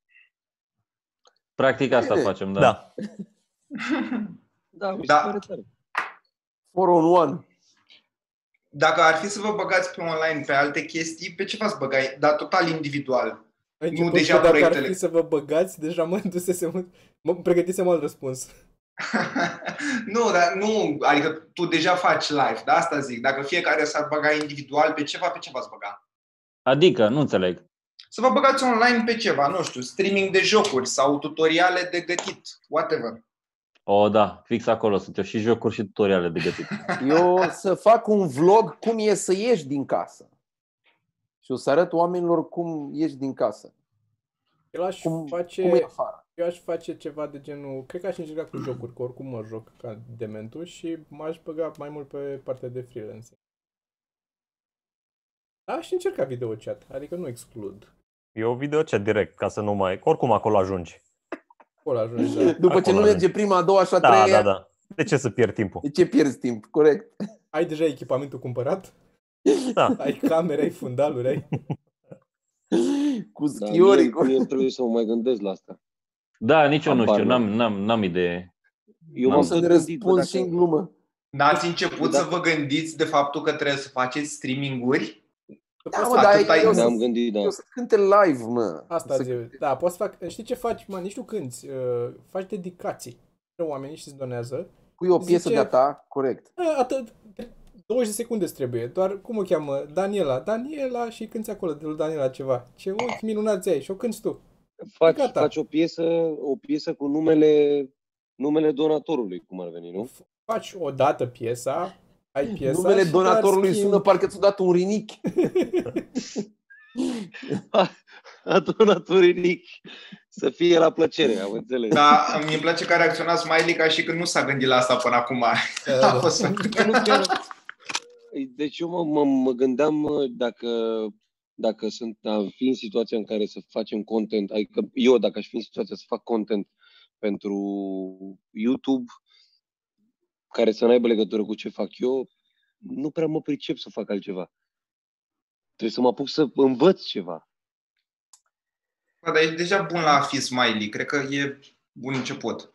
S2: Practic asta
S4: Bine.
S2: facem, da.
S3: Da. [LAUGHS]
S5: Da, mi se
S6: Da.
S5: pare tare.
S4: Four on one.
S6: Dacă ar fi să vă băgați pe online pe alte chestii, pe ce v-ați băga? Dar total individual.
S1: Aici
S6: Nu,
S1: pot
S6: deja
S1: că dacă ar
S6: proiectele.
S1: fi să vă băgați, deja mă dusesem, mă pregătisem alt răspuns. [LAUGHS]
S6: nu, dar nu, adică tu deja faci live, da? Asta zic. Dacă fiecare s-ar băga individual pe ceva, pe ce v-ați băga?
S2: Adică, nu înțeleg.
S6: Să vă băgați online pe ceva, nu știu, streaming de jocuri sau tutoriale de gătit, whatever.
S2: O, da, fix acolo sunt eu și jocuri și tutoriale de gătit. [LAUGHS]
S4: Eu să fac un vlog cum e să ieși din casă. Și o să arăt oamenilor cum ieși din casă.
S1: Eu aș
S4: Cum,
S1: face...
S4: cum e afară.
S1: Eu aș face ceva de genul, cred că aș încerca cu jocuri, că oricum mă joc ca dementul și m-aș băga mai mult pe partea de freelancing. Aș încerca video chat, adică nu exclud.
S3: Eu video chat direct, ca să nu mai... Oricum acolo ajungi.
S1: Acolo ajungi, da.
S4: După ce
S3: Acolo
S4: nu merge prima, a doua și a
S3: Da,
S4: treia,
S3: da, da. De ce să pierd timpul?
S4: de ce pierzi timp? Corect.
S1: Ai deja echipamentul cumpărat?
S3: Da. [LAUGHS]
S1: Ai camere, ai fundaluri, ai...
S4: Cu
S5: Da,
S4: schiorii.
S5: mie,
S4: cu...
S5: mie trebuie să mă mai gândesc la asta.
S2: Da, nici eu nu
S5: Habar
S2: știu,
S5: n-am.
S2: n-am, n-am, n-am idee.
S5: Eu
S2: N-am
S4: O
S5: m-am
S4: să
S5: tot
S4: ne
S5: gândit, bă,
S4: răspund și în
S5: dacă...
S4: glumă.
S6: N-ați început
S5: Da.
S6: să vă gândiți de faptul că trebuie să faceți streaming-uri?
S1: Da,
S4: Da,
S1: poți
S4: mă,
S1: fac,
S4: dar
S6: atât ai-
S4: eu să,
S5: Ne-am gândit, da.
S4: eu să cânte live, mă.
S1: asta
S4: să...
S1: zic. Da, poți fac, știi ce faci, mă, nici tu cânti, uh, faci dedicații. Oamenii și îți donează.
S4: Pui o piesă
S1: Zice-
S4: de-a ta, corect.
S1: A, atât, 20 de secunde îți trebuie, doar cum o cheamă? Daniela. Daniela și cânti acolo de lui Daniela ceva. Ce ochi minunați ai și o cânti tu.
S5: Faci,
S1: Gata.
S5: faci o piesă, o piesă cu numele, numele donatorului, cum ar veni, nu?
S1: Faci o dată piesa, ai piesa
S4: Numele
S1: și doar
S4: donatorului
S1: schimbi-
S4: sună parcă ți-a dat un rinichi.
S5: A donatorii Nick. Să fie la plăcere, am înțeles.
S6: Dar mi-e place că a reacționat Smiley ca și când nu s-a gândit la asta până acum.
S1: Da, [LAUGHS]
S6: A
S1: da.
S6: fost
S5: Nu chiar... Deci eu mă, mă, mă gândeam mă, dacă dacă sunt, am fi în situația în care să facem content, adică eu dacă aș fi în situația să fac content pentru YouTube, care să nu aibă legătură cu ce fac eu, nu prea mă pricep să fac altceva. Trebuie să mă apuc să învăț ceva.
S6: Bă, dar ești deja bun la a fi smiley. Cred că e bun început.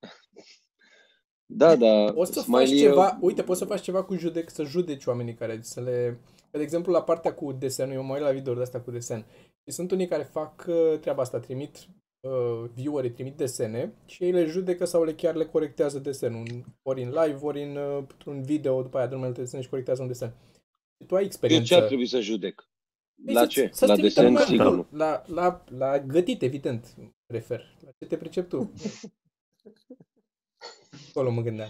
S6: [LAUGHS]
S5: Da, da.
S1: O să
S5: smiley
S1: faci
S5: e-
S1: ceva, uite, poți să faci ceva cu judec, să judeci oamenii care să le... Că, de exemplu, la partea cu desenul, eu mă uit la video de asta cu desen. Și sunt unii care fac uh, treaba asta, trimit uh, viewerii, trimit desene și ei le judecă sau le chiar le corectează desenul. Ori în live, ori în, uh, un video, după aia dă numele desene și corectează un desen. Și tu ai
S5: Eu
S1: experiență.
S5: ce ar trebui să judec?
S1: Păi
S5: La
S1: să-
S5: ce?
S1: să-ți
S5: La
S1: trimită
S5: desen,
S1: lumea
S5: sigur
S1: acolo.
S5: nu.
S1: La, la, la gătit, evident, mă refer. La ce te pricep tu. [LAUGHS] Acolo mă gândeam.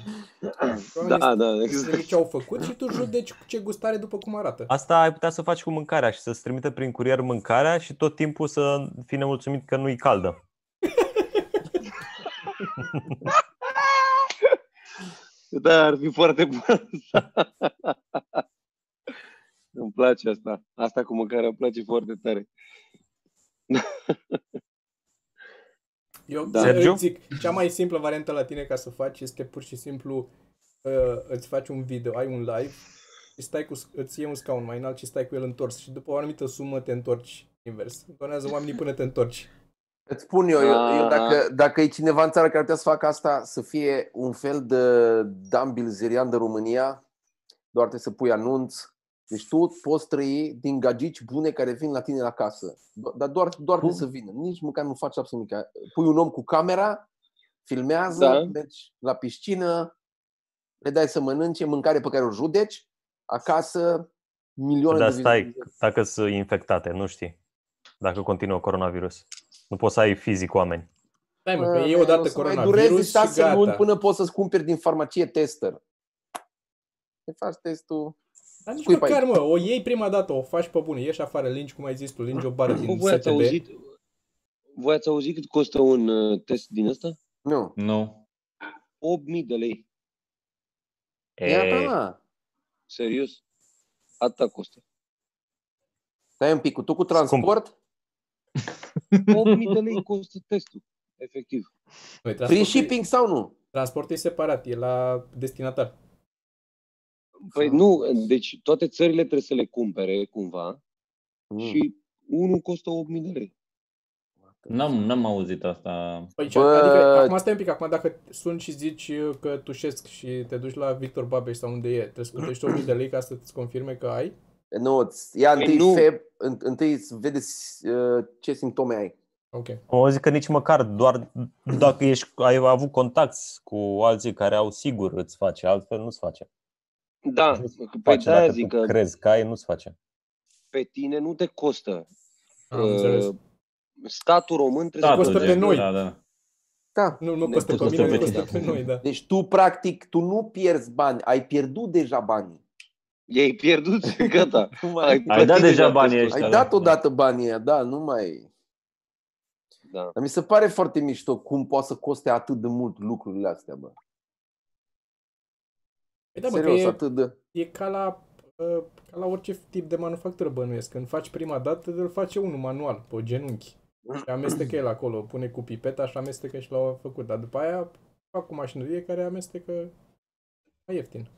S5: Da, da,
S1: Îți
S5: exact.
S1: trimit ce au făcut și tu judeci ce gustare după cum arată.
S3: Asta ai putea să faci cu mâncarea și să-ți trimită prin curier mâncarea și tot timpul să fii nemulțumit că nu-i caldă. [LAUGHS]
S5: Da, ar fi foarte bun. [LAUGHS] Îmi place asta. Asta cu mâncarea îmi place foarte tare. [LAUGHS]
S1: Eu
S5: Da.
S1: da.
S3: Sergiu?
S1: îți zic, cea mai simplă variantă la tine ca să faci este pur și simplu uh, îți faci un video, ai un live și stai cu, îți iei un scaun mai înalt și stai cu el întors și după o anumită sumă te întorci invers. Donează oamenii până te întorci.
S4: Îți spun eu, eu, eu
S5: Ah.
S4: dacă, dacă e cineva în țară care ar putea să facă asta, să fie un fel de Dan Bilzerian de România, doar trebuie să pui anunț. Deci tu poți trăi din gagici bune care vin la tine la casă. Do- Dar doar, doar trebuie să vină. Nici măcar nu faci absolut nimic. Pui un om cu camera, filmează,
S5: Da.
S4: mergi la piscină, le dai să mănânce, mâncare pe care o judeci, acasă, milioane
S3: Dar
S4: de
S3: stai,
S4: vizualizări.
S3: dacă sunt infectate, nu știi. Dacă continuă coronavirus. Nu poți să ai fizic oameni.
S1: Stai mă, că
S4: Bă,
S1: e
S4: o
S1: odată
S4: să mai
S1: coronavirus
S4: dureze
S1: și
S4: șase luni
S1: gata.
S4: până poți să-ți cumperi din farmacie tester. Te faci testul.
S1: Dar nici
S4: Scui pe
S1: măcar, mă, o iei prima dată, o faci pe bune, ieși afară, lingi, cum ai zis tu, lingi o bară
S5: Bă,
S1: din
S5: voi ați
S1: STB.
S5: auzit, voi ați auzit cât costă un uh, test din ăsta?
S4: Nu.
S2: Nu.
S5: 8.000 de lei.
S4: Ia
S2: E,
S4: da.
S5: Serios. Atâta costă.
S4: Stai un pic, tu cu transport?
S5: 8.000 [LAUGHS] de lei costă testul. Efectiv.
S1: Noi,
S4: Free
S1: transportul,
S4: shipping sau nu?
S1: transportul e separat, e la destinatar.
S5: Păi nu, deci toate țările trebuie să le cumpere cumva
S4: Mm.
S5: și unul costă 8.000 de lei.
S2: N-am, n-am auzit asta.
S1: Păi,
S4: Bă-
S1: Bă... adică, acum stai un pic, acum dacă suni și zici că tușesc și te duci la Victor Babeș sau unde e, trebuie să plătești 1000 de lei ca să-ți confirme că ai?
S4: Nu, îți ia
S5: Păi
S4: întâi
S5: nu.
S4: feb, în- întâi să vedeți uh, ce simptome ai.
S1: Ok.
S3: O zic că nici măcar doar dacă ești, ai avut contact cu alții care au sigur îți face, altfel nu-ți face.
S5: Da,
S3: Nu-ți
S5: păi
S3: face
S5: de-aia
S3: dacă
S5: zic
S3: tu
S5: că
S3: crezi că ai, nu-ți face.
S5: pe tine nu te costă.
S1: Am înțeles.
S5: Uh, statul român trebuie
S2: Statul,
S5: să
S1: costă
S2: gen,
S1: pe noi.
S2: Da, da.
S4: Da.
S1: Nu, nu
S5: Ne
S1: costă pe
S2: costă
S1: mine,
S2: pe
S1: nu costă
S2: tine.
S1: pe noi, da.
S4: Deci tu, practic, tu nu pierzi bani, ai pierdut deja banii.
S5: I-ai pierdut, [LAUGHS] gata. [LAUGHS]
S4: Nu mai
S5: Ai,
S2: Ai dat
S5: plătit
S2: deja banii
S5: testul.
S2: ăștia.
S4: ai
S2: da.
S4: dat odată banii ăia, da, nu mai...
S5: Da.
S4: Dar mi se pare foarte mișto cum poate să coste atât de mult lucrurile astea, bă.
S1: Păi da, mă, că
S4: Serios,
S1: e,
S4: atât de...
S1: e ca la, uh, ca la orice tip de manufactură bănuiesc. Când faci prima dată, îl face unul manual, pe genunchi. Și amestecă el acolo, pune cu pipeta și amestecă și l-au făcut. Dar după aia fac cu mașinărie care amestecă mai ieftin.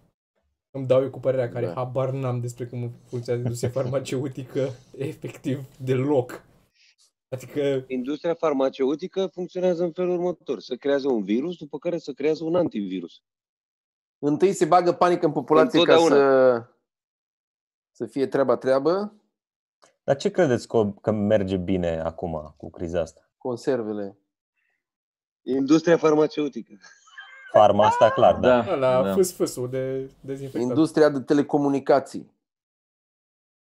S1: Îmi dau eu cu părerea care
S4: Da.
S1: habar n-am despre cum funcționează industria farmaceutică [LAUGHS] efectiv deloc. Adică,
S5: Industria farmaceutică funcționează în felul următor. Se creează un virus, după care se creează un antivirus.
S4: Întâi se bagă panică în populație ca
S5: Întotdeauna.
S4: să, să fie treaba treabă,
S3: Dar ce credeți că, că merge bine acum cu criza asta?
S4: conservele.
S5: Industria farmaceutică.
S3: Farma asta, clar, da.
S2: Da,
S1: ăla,
S2: da.
S1: fâs-fâsul de dezinfectat.
S4: Industria de telecomunicații.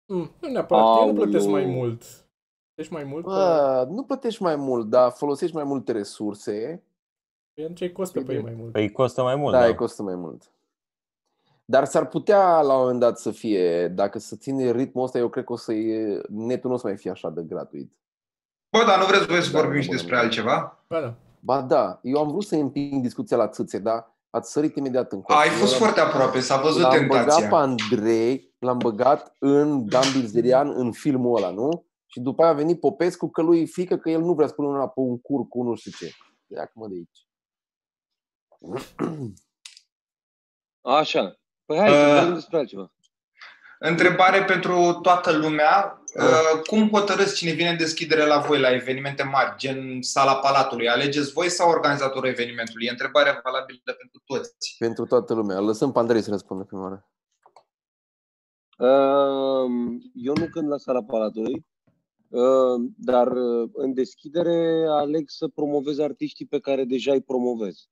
S1: Mm, nu neapărat, eu nu plătesc
S5: Aoleu.
S1: mai mult. Plătești mai mult? Bă.
S4: Bă, nu plătești mai mult, dar folosești mai multe resurse.
S1: Păi atunci îi costă pe ei mai mult.
S3: Păi îi costă mai mult,
S4: Da,
S3: da.
S4: îi costă mai mult. Dar s-ar putea la un moment dat să fie, dacă să ține ritmul ăsta, eu cred că o să e, netul nu o să mai fie așa de gratuit.
S6: Bă, dar nu vreți voi să
S4: Da,
S6: vorbim și
S4: bă,
S6: despre
S4: bă.
S6: altceva?
S1: Ba da.
S4: Ba da, eu am vrut să împing discuția la țâțe, dar Ați sărit imediat în coace.
S6: Ai fost
S4: Eu
S6: foarte aproape, s-a văzut
S4: L-am băgat pe
S6: tentația.
S4: Andrei, l-am băgat în Dan Bilzerian, în filmul ăla, nu? Și după aia a venit Popescu că lui fică că el nu vrea să pună una pe un cur cu nu știu ce. Ia mă de aici. [CLEARS THROAT]
S5: Așa. Păi hai să
S6: Uh,
S5: vorbim despre altceva.
S6: Întrebare pentru toată lumea.
S4: Ah.
S6: Uh, Cum hotărâți cine vine în deschidere la voi la evenimente mari, gen Sala Palatului? Alegeți voi sau organizatorul evenimentului? E întrebarea valabilă pentru toți.
S4: Pentru toată lumea. Îl lăsăm pe Andrei să răspundă prima oară.
S5: Um, Eu nu cânt la sala Palatului, um, dar uh, în deschidere aleg să promovez artiștii pe care deja îi promovez.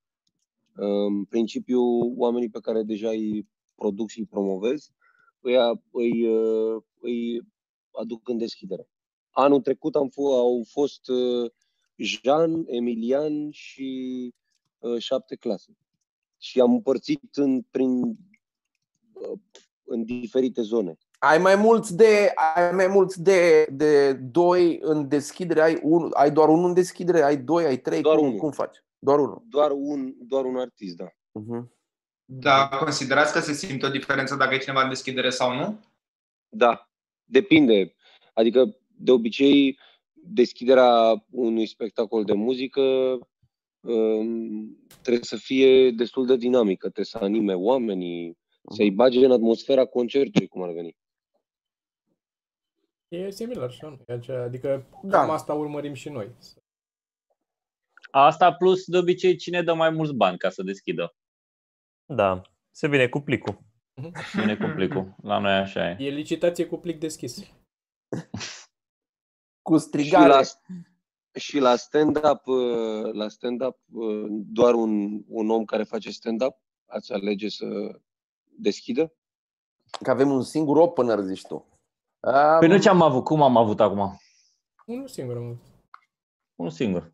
S5: În principiu, oamenii pe care deja îi produc și îi promovez, îi, îi, uh, îi aduc în deschidere. Anul trecut am f- au fost uh, Jean, Emilian și uh, șapte clase. Și am împărțit în, prin, uh, în diferite zone.
S4: Ai mai mulți de, ai mai mulți de, de doi în deschidere, ai, un, ai doar unul în deschidere, ai doi, ai trei,
S5: Doar
S4: cum,
S5: unul.
S4: cum faci? Doar unul.
S5: Doar un, doar un artist, da.
S4: Uh-huh.
S6: Da, considerați că se simte o diferență dacă e cineva în deschidere sau nu?
S5: Da, depinde. Adică, de obicei, deschiderea unui spectacol de muzică um, trebuie să fie destul de dinamică, trebuie să anime oamenii, să-i bage în atmosfera concertului, cum ar veni.
S1: E similar și la noi. Aceea- Adică
S4: Da.
S1: cam asta urmărim și noi.
S2: Asta plus, de obicei, cine dă mai mulți bani ca să deschidă?
S3: Da, se vine cu plicul.
S2: Vine cu plicul. La noi așa e.
S1: E licitație cu plic deschis.
S4: Cu
S5: Și
S4: strigare.
S5: la, și la stand-up, uh, la stand-up, uh, doar un, un om care face stand-up ați alege să deschidă?
S4: Că avem un singur opener, zici tu. Um,
S2: Păi noi ce am avut? Cum am avut acum?
S1: Unul singur am avut.
S2: Unul singur.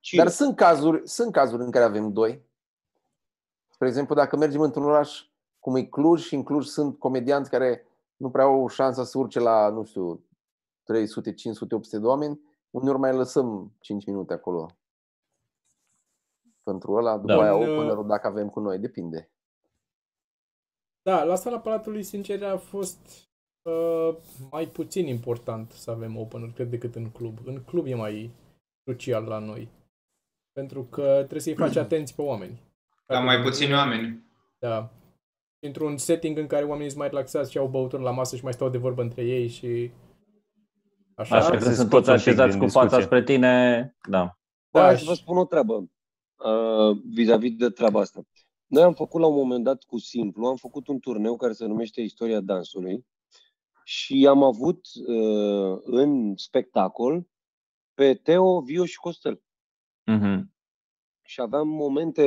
S5: Cine?
S4: Dar sunt cazuri, sunt cazuri în care avem doi. Spre exemplu, dacă mergem într-un oraș cum e Cluj și în Cluj sunt comedianți care nu prea au șansa să urce la, nu știu, 300, 500, 800 de oameni, uneori mai lăsăm 5 minute acolo pentru ăla, după
S2: Da.
S4: aia
S1: În, uh,
S4: openerul dacă avem cu noi, depinde.
S1: Da, la sala Palatului, sincer, a fost uh, mai puțin important să avem opener, cred, decât în club. În club e mai crucial la noi. Pentru că trebuie să-i faci [CLEARS THROAT] atenți pe oameni.
S6: La mai puțini oameni.
S1: Da. Într-un setting în care oamenii sunt mai relaxați și au băuturi la masă și mai stau de vorbă între ei și... Așa.
S2: Așa
S3: să
S2: că sunt
S3: scoți
S2: toți
S3: un pic
S2: așezați
S3: din
S2: cu fața
S3: discuție.
S2: spre tine. Da.
S5: Da,
S1: Da,
S5: hai să
S1: și-
S5: vă spun o treabă uh, vis-a-vis de treaba asta. Noi am făcut la un moment dat cu Simplu, am făcut un turneu care se numește Istoria Dansului și am avut uh, în spectacol pe Teo, Vio și Costel.
S2: Mhm.
S5: Și aveam momente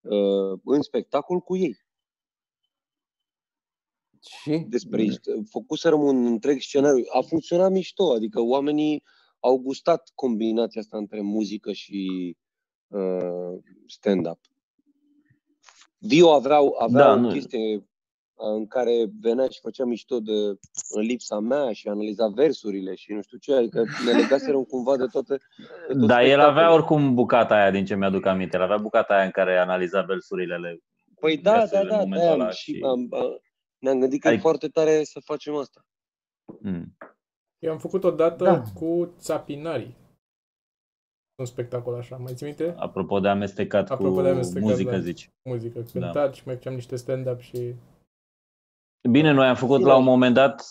S5: uh, în spectacol cu ei.
S4: Și
S5: despre isto- făcuserăm un întreg scenariu. A funcționat mișto, adică oamenii au gustat combinația asta între muzică și uh, stand-up. Dio avea, avea
S2: Da,
S5: o
S2: nu-
S5: chestie uh, în care venea și făcea mișto de în lipsa mea și analiza versurile și nu știu ce, adică ne legaserăm cumva de toate. De tot
S2: Dar el avea
S5: spectacolul.
S2: oricum bucata aia, din ce mi-aduc aminte. El avea bucata aia în care analiza versurile. ale-
S5: Păi da, da,
S2: versurile în
S5: da,
S2: momentul
S5: da,
S2: ăla
S5: și
S2: și-
S5: am, am, ne-am gândit că e
S2: Adică-
S5: foarte tare să facem asta.
S2: Mm.
S1: Eu am făcut odată
S2: Da.
S1: cu Țapinarii. Un spectacol așa, mai ții minte?
S2: Apropo de amestecat
S1: Apropo
S2: cu
S1: de amestecat,
S2: muzică,
S1: da.
S2: zici.
S1: Muzică,
S2: Da.
S1: cântat și mai făceam niște stand-up și...
S2: Bine, noi am făcut
S5: Bine.
S2: la un moment dat,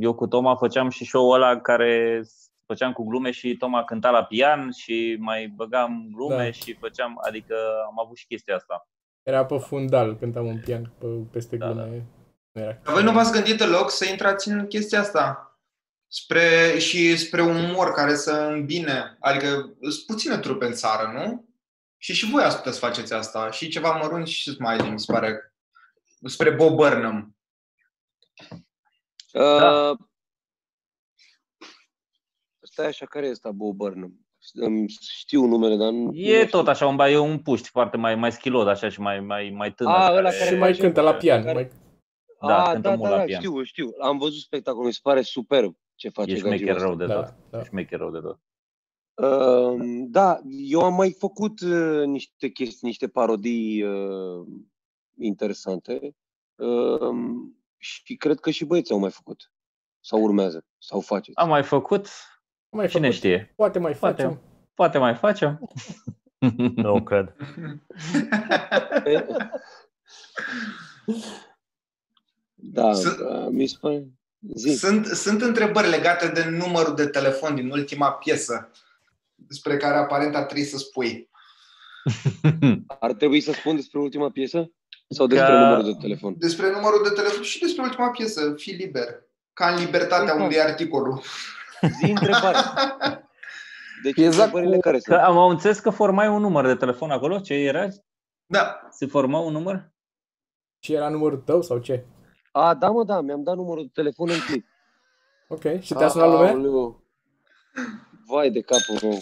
S2: eu cu Toma făceam și show-ul ăla care făceam cu glume și Toma cânta la pian și mai băgam glume
S1: Da.
S2: și făceam, adică am avut și chestia asta.
S1: Era pe fundal, cântam un pian pe, peste
S2: Da,
S1: glume. Nu era.
S6: Dar voi nu v-ați gândit deloc să intrați în chestia asta? Spre, și spre un umor care să îmbine. Adică sunt puține trupe în țară, nu? Și și voi ați putea să faceți asta. Și ceva mărunt și smiley, mi se pare. Spre Bob Burnham.
S2: Da.
S5: Uh, Stai așa, care este Bob Burnham? Îmi Știu numele, dar nu
S2: E
S5: nu
S2: tot
S5: știu.
S2: așa, un, ba- e un puști foarte mai, mai schilod așa și mai, mai, mai tânăr.
S5: A, ăla care
S1: Și mai
S5: face-
S1: cântă la pian.
S5: care-
S1: Mai...
S2: Da,
S5: A,
S2: cântă
S5: da,
S2: mult
S5: da,
S2: la
S5: da,
S2: pian.
S5: știu, știu. Am văzut spectacolul, mi se pare superb ce face
S2: E
S5: gagiul
S2: șmecher
S5: ăsta.
S2: rău de
S1: Da,
S2: tot.
S1: da.
S2: E șmecher rău de tot.
S5: Uh, da, eu am mai făcut uh, niște chestii, niște parodii uh, interesante uh, și cred că și băieții au mai făcut. Sau urmează, sau faceți.
S2: Am mai făcut,
S1: Mai
S2: cine
S1: făcut.
S2: știe.
S1: Poate mai
S2: Poate.
S1: facem.
S2: Poate mai facem. [LAUGHS] [LAUGHS]
S3: Nu cred.
S5: Da,
S6: Să-
S5: da, mi se pare... Zi.
S6: Sunt, sunt întrebări legate de numărul de telefon din ultima piesă, despre care aparent ar trebui să spui. [LAUGHS]
S5: Ar trebui să spun despre ultima piesă? Sau despre
S2: Ca-
S5: numărul de telefon?
S6: Despre numărul de telefon și despre ultima piesă, Fii liber. Ca în libertatea
S5: Exact.
S6: unde e articolul.
S5: Zi întrebarea. [LAUGHS] Deci
S4: Exact
S5: întrebările
S4: cu-
S5: care
S2: Că
S5: sunt?
S2: am am înțeles că formai un număr de telefon acolo. Ce era?
S6: Da,
S2: Se forma un număr?
S1: Și era numărul tău sau ce?
S5: A, da, mă, da, mi-am dat numărul de telefon în clip.
S1: Ok. Și te-a sunat lumea?
S4: Aoleu.
S5: Vai de capul meu.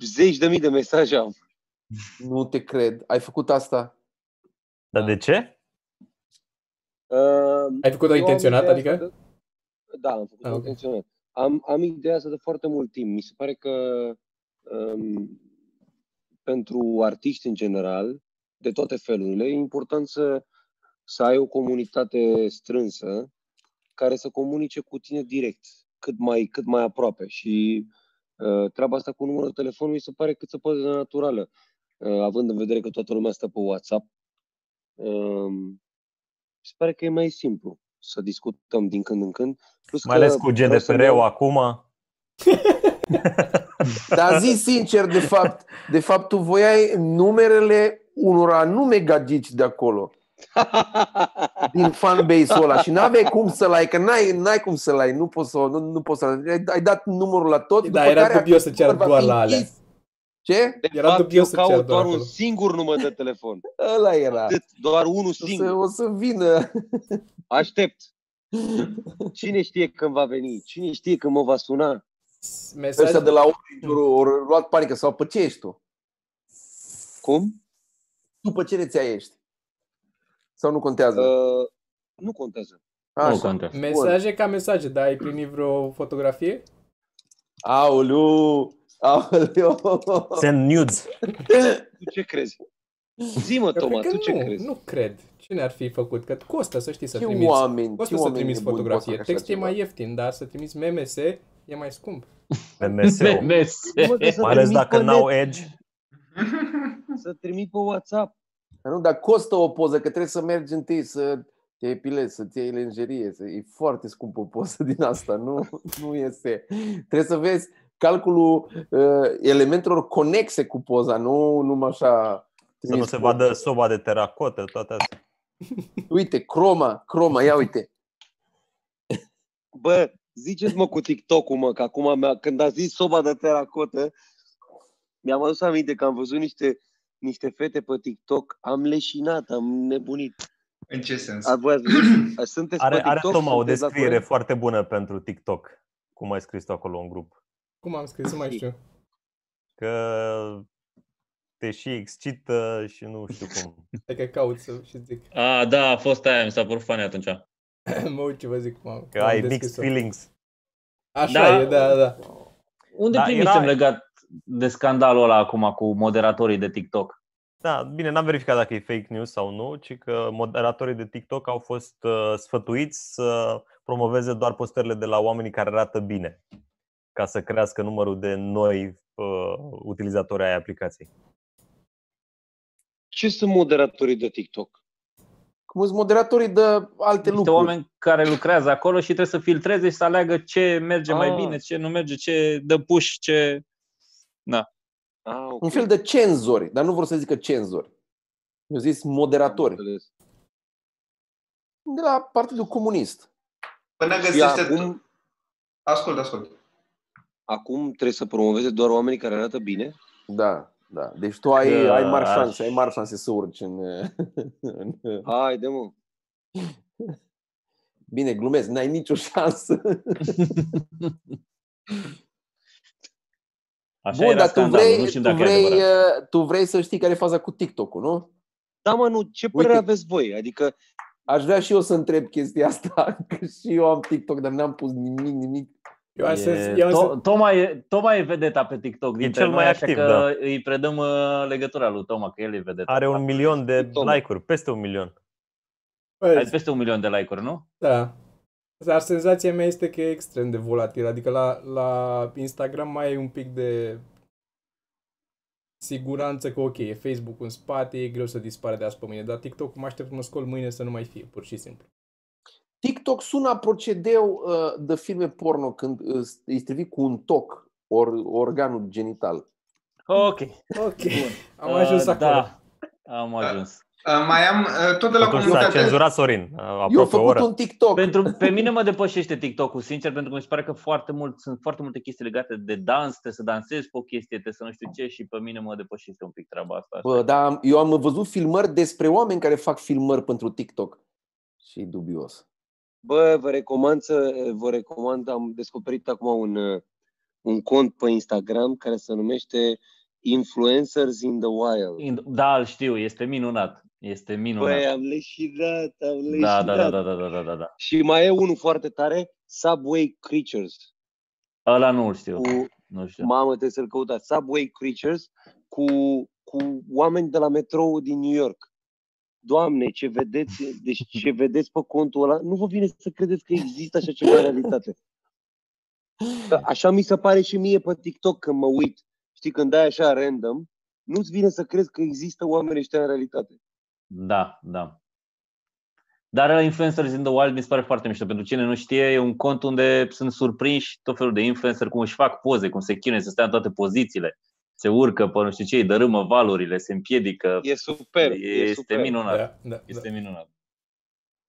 S5: Zeci de mii de mesaje am.
S4: Nu te cred. Ai făcut asta?
S3: Dar de ce?
S5: Uh,
S1: Ai făcut-o
S5: eu am
S1: intenționat,
S5: ideea
S1: adică?
S5: asta de- Da, am făcut-o
S1: Ah, ok.
S5: intenționat. Am, am ideea asta de foarte mult timp. Mi se pare că um, pentru artiști în general, de toate felurile, e important să, să ai o comunitate strânsă care să comunice cu tine direct, cât mai, cât mai aproape. Și uh, treaba asta cu numărul de telefon mi se pare cât se poate de naturală, uh, având în vedere că toată lumea stă pe WhatsApp. Um, mi se pare că e mai simplu să discutăm din când în când. Plus
S3: Mai
S5: că
S3: ales cu
S5: vreau să-mi
S3: GDPR-ul
S5: iau-
S3: acum. [LAUGHS]
S4: Dar zi sincer, de fapt, de fapt tu voiai numerele unor anume gagici de acolo, [LAUGHS] din fanbase-ul ăla și n-aveai cum să-l ai, că n-ai, n-ai cum să-l ai, nu poți să, nu, nu poți să ai, ai dat numărul la tot,
S1: Da, era dubios să ceară
S4: va
S1: doar
S4: fi
S1: la alea.
S4: închis. Ce?
S5: De
S1: Era
S5: fapt, eu
S1: dubios să ceară
S5: caut
S1: doar
S5: doar un
S1: acolo.
S5: singur număr de telefon. [LAUGHS]
S4: Ăla era.
S5: Atât, doar unul
S4: O să,
S5: singur.
S4: o să vină. [LAUGHS]
S5: Aștept. Cine știe când va veni? Cine știe când mă va suna?
S1: Mesaj,
S4: Ăștia de la Orange au luat panică sau pe ce ești tu?
S5: Cum?
S4: Tu pe ce rețea ești? Sau nu contează?
S5: Uh, nu contează.
S2: Nu
S4: Așa.
S2: contează.
S1: mesaje ca mesaje, dar ai primit vreo fotografie?
S4: Aoleu! Aoleu!
S3: Send nudes.
S5: Tu ce crezi? Zi-mă,
S1: Eu
S5: Toma,
S1: cred
S5: tu
S1: că
S5: ce
S1: nu,
S5: crezi?
S1: nu cred. Cine ar fi făcut? Că costă să știi să
S4: Ce
S1: trimiți.
S4: oameni,
S1: Costă
S4: ce
S1: să
S4: oameni
S1: trimiți
S4: nebuni
S1: fotografie.
S4: pot să facă
S1: Text e
S4: așa
S1: mai
S4: ceva?
S1: ieftin, dar să trimiți MMS e mai scump.
S3: MMS-ul.
S2: MS. [LAUGHS]
S5: Mă, că să
S3: Mai ales
S5: trimit
S3: dacă
S5: pe
S3: n-au
S5: net,
S3: Edge.
S5: Să trimit pe WhatsApp.
S4: Dar Nu, dar costă o poză, că trebuie să mergi întâi să te epilezi, să-ți iei lenjerie. Să... E foarte scumpă o poză din asta, nu, nu este. Trebuie să vezi calculul uh, elementelor conexe cu poza, nu numai așa.
S3: Să nu
S4: trimis
S3: se
S4: poza.
S3: vadă soba de teracotă, toate astea.
S4: Uite, croma, croma, ia uite.
S5: Bă, ziceți-mă cu TikTok-ul, mă, că acum mi-a, când a zis soba de teracotă, mi-am adus aminte că am văzut niște, niște fete pe TikTok, am leșinat, am nebunit.
S6: În ce sens?
S5: A, voi ați văzut? Sunteți
S3: Are,
S5: pe
S3: are
S5: TikTok?
S3: Toma o
S5: Sunteți la
S3: descriere
S5: curent?
S3: foarte bună pentru TikTok. Cum ai scris tu acolo în grup.
S1: Cum am scris, nu mai știu.
S3: Că te și excită și nu știu cum. [LAUGHS]
S1: Stai că caut să și zic.
S2: A, da, a fost aia, mi s-a părut funny atunci. [CLEARS THROAT]
S1: mă uit ce vă zic. Mă,
S3: Că ai mixed feelings.
S1: Așa
S2: Da.
S1: e, da, da.
S2: Unde
S3: Da,
S2: primisem
S3: era-
S2: legat de scandalul ăla acum cu moderatorii de TikTok?
S3: Da, bine, n-am verificat dacă e fake news sau nu, ci că moderatorii de TikTok au fost uh, sfătuiți să promoveze doar postările de la oamenii care arată bine, ca să crească numărul de noi uh, utilizatori ai aplicației.
S5: Ce sunt moderatorii de TikTok?
S4: Cum sunt moderatorii de alte
S2: Niște
S4: lucruri.
S2: oameni care lucrează acolo și trebuie să filtreze și să aleagă ce merge mai
S5: Ah.
S2: bine, ce nu merge, ce dă push, ce...
S5: Ah, ok.
S4: Un fel de cenzori, dar nu vor să zică cenzori. Eu zis moderatori.
S5: Înțeles.
S4: De la Partidul Comunist.
S6: Până
S5: Și
S6: găsește...
S5: acum,
S6: Ascult, ascult.
S5: Acum trebuie să promoveze doar oamenii care arată bine?
S4: Da, da. Deci tu ai,
S3: Că
S4: ai mari
S3: aș-
S4: șanse, ai mari șanse să urci în, [LAUGHS] în...
S5: Haide, mă.
S4: Bine, glumesc, n-ai nicio șansă. [LAUGHS]
S2: Așa
S4: Bun,
S2: era
S4: dar tu
S2: scandalul,
S4: vrei,
S2: nu știu
S4: tu,
S2: dacă e
S4: vrei,
S2: adevărat.
S4: uh, tu vrei să știi care e faza cu TikTok-ul, nu?
S5: Da, mă, nu, ce părere
S4: Uite.
S5: aveți voi? Adică,
S4: Aș vrea și eu să întreb chestia asta, [LAUGHS] că și eu am TikTok, dar n-am pus nimic, nimic.
S1: Eu am
S2: E,
S1: sens, eu am
S2: to-
S1: sens,
S2: Toma, e, Toma e vedeta pe TikTok dintre
S3: cel
S2: noi,
S3: mai
S2: așa
S3: activ,
S2: că
S3: da.
S2: îi predăm uh, legătura lui Toma, că el e vedeta.
S3: Are un milion de
S5: Toma.
S3: like-uri, peste un milion.
S2: Ai
S1: bă,
S2: peste un milion de like-uri, nu?
S1: da. Dar senzația mea este că e extrem de volatil. Adică la, la Instagram mai ai un pic de siguranță că ok, e Facebook în spate, e greu să dispare de azi pe mâine, dar TikTok mă aștept mă scol mâine să nu mai fie, pur și simplu.
S4: TikTok sună procedeu uh, de filme porno când uh, îi strivi cu un toc or, organul genital.
S2: Ok.
S1: Ok, am ajuns
S2: Uh,
S1: acolo.
S2: Da, am ajuns.
S6: Uh, Mai am uh, tot de la
S3: Atunci s-a
S6: comunitate.
S3: cenzurat Sorin, uh,
S4: Eu am
S3: aproape o
S4: făcut
S3: oră.
S4: un TikTok.
S2: Pentru, pe mine mă depășește TikTok-ul, sincer, pentru că mi se pare că foarte mult, sunt foarte multe chestii legate de dans, trebuie să dansezi pe o chestie, trebuie să nu știu ce și pe mine mă depășește un pic treaba asta.
S4: Bă, dar eu am văzut filmări despre oameni care fac filmări pentru TikTok. Și e dubios.
S5: Bă, vă recomand să, vă recomand, am descoperit acum un, un cont pe Instagram care se numește Influencers in the Wild.
S2: In, da, îl știu, este minunat. Este minunat.
S5: Băi, am leșidat, am leșidat.
S2: Da, da, da, da, da, da, da, da.
S5: Și mai e unul foarte tare, Subway Creatures.
S2: Ăla nu știu.
S5: Cu,
S2: nu știu.
S5: Mamă, trebuie să-l căutați. Subway Creatures cu, cu oameni de la metrou din New York. Doamne, ce vedeți, deci ce vedeți pe contul ăla, nu vă vine să credeți că există așa ceva în realitate. Că așa mi se pare și mie pe TikTok când mă uit. Știi, când dai așa random, nu-ți vine să crezi că există oameni ăștia în realitate.
S2: Da, da. Dar la Influencers in the Wild mi se pare foarte mișto. Pentru cine nu știe, e un cont unde sunt surprinși tot felul de influencer cum își fac poze, cum se chinuie să stea în toate pozițiile. Se urcă pe nu știu ce, îi dărâmă valurile, se împiedică.
S5: E super, e
S2: este
S5: super.
S2: minunat.
S1: Da, da,
S2: Este
S1: da.
S2: minunat.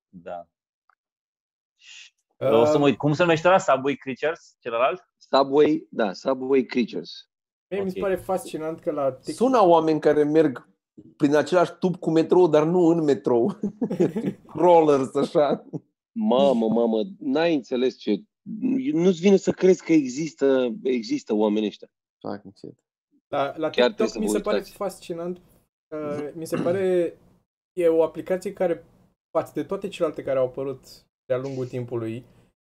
S2: Da.
S1: Uh,
S2: O să mă uit. Cum se numește ăla? Subway Creatures? Celălalt?
S5: Subway, da, Subway Creatures.
S1: Mie mi se
S2: ok.
S1: pare fascinant că la TikTok
S4: Sună oameni care merg prin același tub cu metrou, dar nu în metrou. [LAUGHS] Rollers, așa.
S5: Mamă, mamă, n-ai înțeles ce... Nu-ți vine să crezi că există, există oameni ăștia.
S4: Fac încet.
S1: La, la
S5: Chiar
S1: TikTok
S5: trebuie să
S1: mi
S5: vă
S1: se pare
S5: uitați.
S1: fascinant. Uh, mi se pare e o aplicație care, față de toate celelalte care au apărut de-a lungul timpului,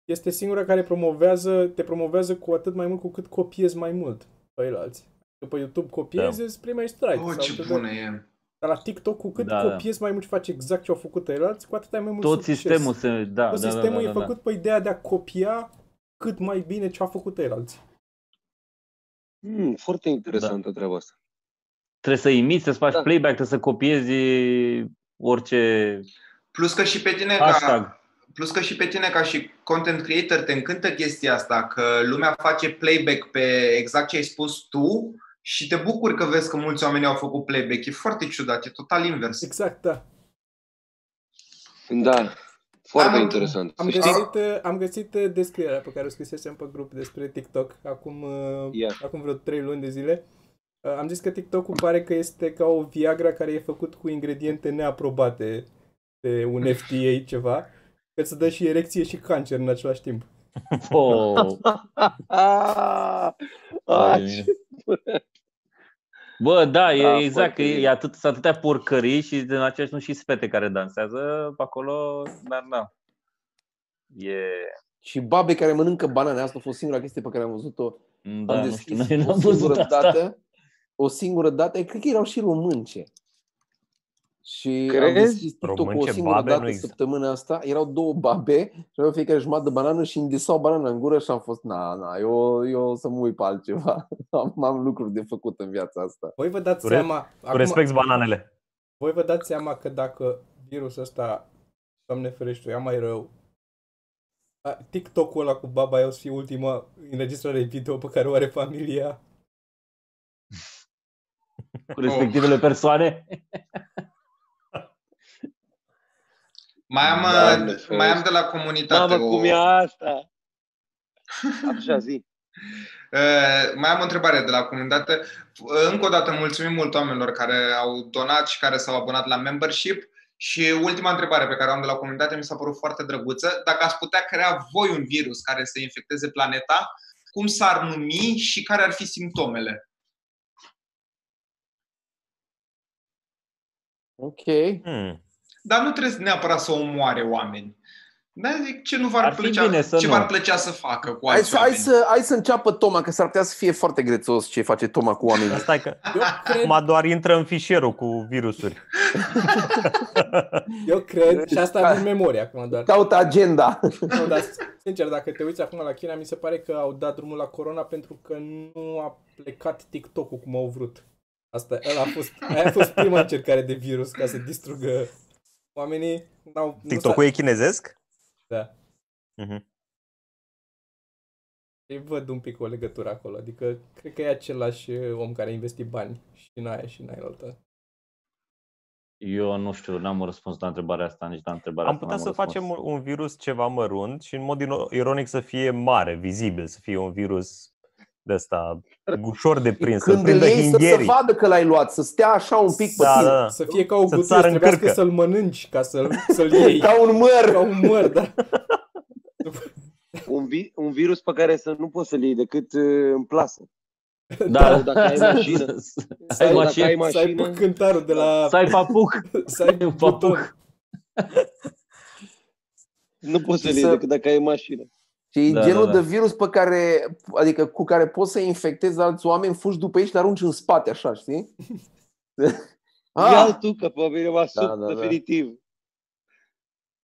S1: este singura care promovează, te promovează cu atât mai mult cu cât copiezi mai mult pe ceilalți. După YouTube copiezi,
S3: Da.
S1: îți primești strike.
S6: Oh,
S1: sau
S6: ce
S1: te dă-
S6: bună e.
S1: Dar la TikTok, cu cât
S2: Da, da.
S1: copiezi mai mult și faci exact ce au făcut ceilalți, cu atât ai mai mult
S2: Tot
S1: succes.
S2: sistemul se... Da,
S1: Tot
S2: da, da,
S1: sistemul
S2: da, da,
S1: e
S2: da.
S1: făcut pe ideea de a copia cât mai bine ce au făcut ceilalți.
S5: Hmm, foarte interesantă treaba asta.
S2: Trebuie să imiți, să faci
S5: Da.
S2: playback, trebuie să copiezi orice
S6: Plus că și pe tine
S2: hashtag.
S6: ca, plus că și pe tine ca și content creator te încântă chestia asta, că lumea face playback pe exact ce ai spus tu și te bucuri că vezi că mulți oameni au făcut playback. E foarte ciudat, e total invers.
S1: Exact, da.
S5: Da, foarte
S6: Am-
S5: interesant.
S1: Am
S5: Să știi?
S1: găsit, uh, am găsit uh, descrierea pe care o scrisesem pe grup despre TikTok acum, uh,
S5: Ia.
S1: acum vreo 3 luni de zile. Uh, Am zis că TikTok-ul pare că este ca o Viagra care e făcut cu ingrediente neaprobate de un FDA ceva, că îți dă și erecție și cancer în același timp.
S2: Oh. [LAUGHS]
S5: Ah,
S2: Vai
S5: ah,
S2: de
S5: ce-
S2: mine. Bă, da, e
S5: Da,
S2: exact,
S5: foarte
S2: că e,
S5: bine.
S2: e atât, sunt atâtea porcării și în același nu și spete care dansează pe acolo, dar da. E...
S4: Și babe care mănâncă banane. Asta a fost singura chestie pe care am văzut-o.
S2: Da,
S4: am
S2: nu
S4: deschis
S2: știu, noi
S4: o
S2: n-am văzut
S4: singură
S2: asta.
S4: dată. O singură dată. Cred că erau și românce. Și am
S5: Crezi?
S4: deschis TikTok o
S3: Românce,
S4: singură
S3: babe, nu
S4: dată
S3: există.
S4: săptămâna asta. Erau două babe și aveau fiecare jumătate de banană și îmi desau banana în gură și am fost, na, na, eu, eu o să mă uit pe altceva. [LAUGHS] am, am lucruri de făcut în viața asta.
S1: Voi vă dați
S3: Cu re-
S1: seama...
S3: Cu respect bananele.
S1: Voi vă dați seama că dacă virusul ăsta, Doamne ferește, ia mai rău, a, TikTok-ul ăla cu baba aia o să fie ultima înregistrare video pe care o are familia. [LAUGHS]
S2: Cu respectivele persoane. [LAUGHS]
S6: Mai am,
S5: Doamne
S6: uh, mai am de la comunitate
S5: Mamă,
S6: o,
S5: cum e asta? [LAUGHS] Așa, zi.
S6: Uh, mai am o întrebare de la comunitate. Uh, Încă o dată mulțumim mult oamenilor care au donat și care s-au abonat la membership. Și ultima întrebare pe care o am de la comunitate mi s-a părut foarte drăguță. Dacă ați putea crea voi un virus care să infecteze planeta, cum s-ar numi și care ar fi simptomele?
S4: Ok.
S3: Hmm.
S6: Dar nu trebuie neapărat să omoare oameni. Da, zic, ce nu v-ar
S2: Ar fi
S6: plăcea,
S2: bine să
S6: ce
S2: nu.
S6: v-ar plăcea să facă cu
S4: Hai
S6: alți
S4: să, hai,
S6: oameni?
S4: să, hai să înceapă Toma, că s-ar putea să fie foarte grețos ce face Toma cu oamenii.
S3: Asta e că [LAUGHS]
S1: Eu cred,
S3: acum doar intră în fișierul cu virusuri. [LAUGHS]
S1: eu cred, și asta din memorie acum doar.
S4: Caută agenda.
S1: Nu, dar sincer, dacă te uiți acum la China, mi se pare că au dat drumul la corona pentru că nu a plecat TikTok-ul cum au vrut. Asta ăla a fost, aia a fost prima încercare de virus ca să distrugă oamenii. N-au, nu
S3: TikTok-ul e chinezesc?
S1: s-a- Da.
S3: Mhm.
S1: Îi văd un pic o legătură acolo. Adică, cred că e același om care a investit bani și în aia și în aia altă.
S2: Eu nu știu, n-am un răspuns la întrebarea asta, nici la întrebarea
S3: Am
S2: asta
S3: putea
S2: n-am
S3: să
S2: un răspuns.
S3: facem un virus ceva mărunt și în mod ino- ironic să fie mare, vizibil, să fie un virus de ăsta ușor de prins, să
S4: Când îl
S3: prindă
S4: iei să se
S3: hingherii.
S4: vadă că l-ai luat, să stea așa un pic pe
S3: Da,
S4: tine.
S3: da, da.
S1: Să fie ca o
S3: Să
S1: gătură,
S3: țară
S1: să
S3: în
S1: trebuiască
S3: cârcă.
S1: să-l mănânci ca să-l, să-l iei.
S4: Ca un măr.
S1: ca un măr, da.
S5: Un, vi- un virus pe care să nu poți să-l iei decât uh, în plasă.
S2: Da,
S5: Sau dacă ai mașină.
S2: Să [LAUGHS]
S1: Să
S2: ai
S1: ai-
S2: mașină,
S5: dacă ai
S1: Să ai
S5: mașină,
S1: cântarul de la...
S2: să ai papuc. [LAUGHS]
S1: Să ai
S2: un
S1: buton.
S2: papuc.
S5: nu poți să-l
S4: Și
S5: iei
S4: să-
S5: decât dacă ai mașină.
S4: Și e
S2: Da,
S4: genul
S2: da, da.
S4: de virus pe care, adică cu care poți să infectezi alți oameni, fugi după ei și le arunci în spate, așa, știi?
S5: Ah! [LAUGHS] Ia
S4: ah,
S5: tu că pe mine m-a
S4: Da,
S5: da,
S4: da, da.
S5: definitiv.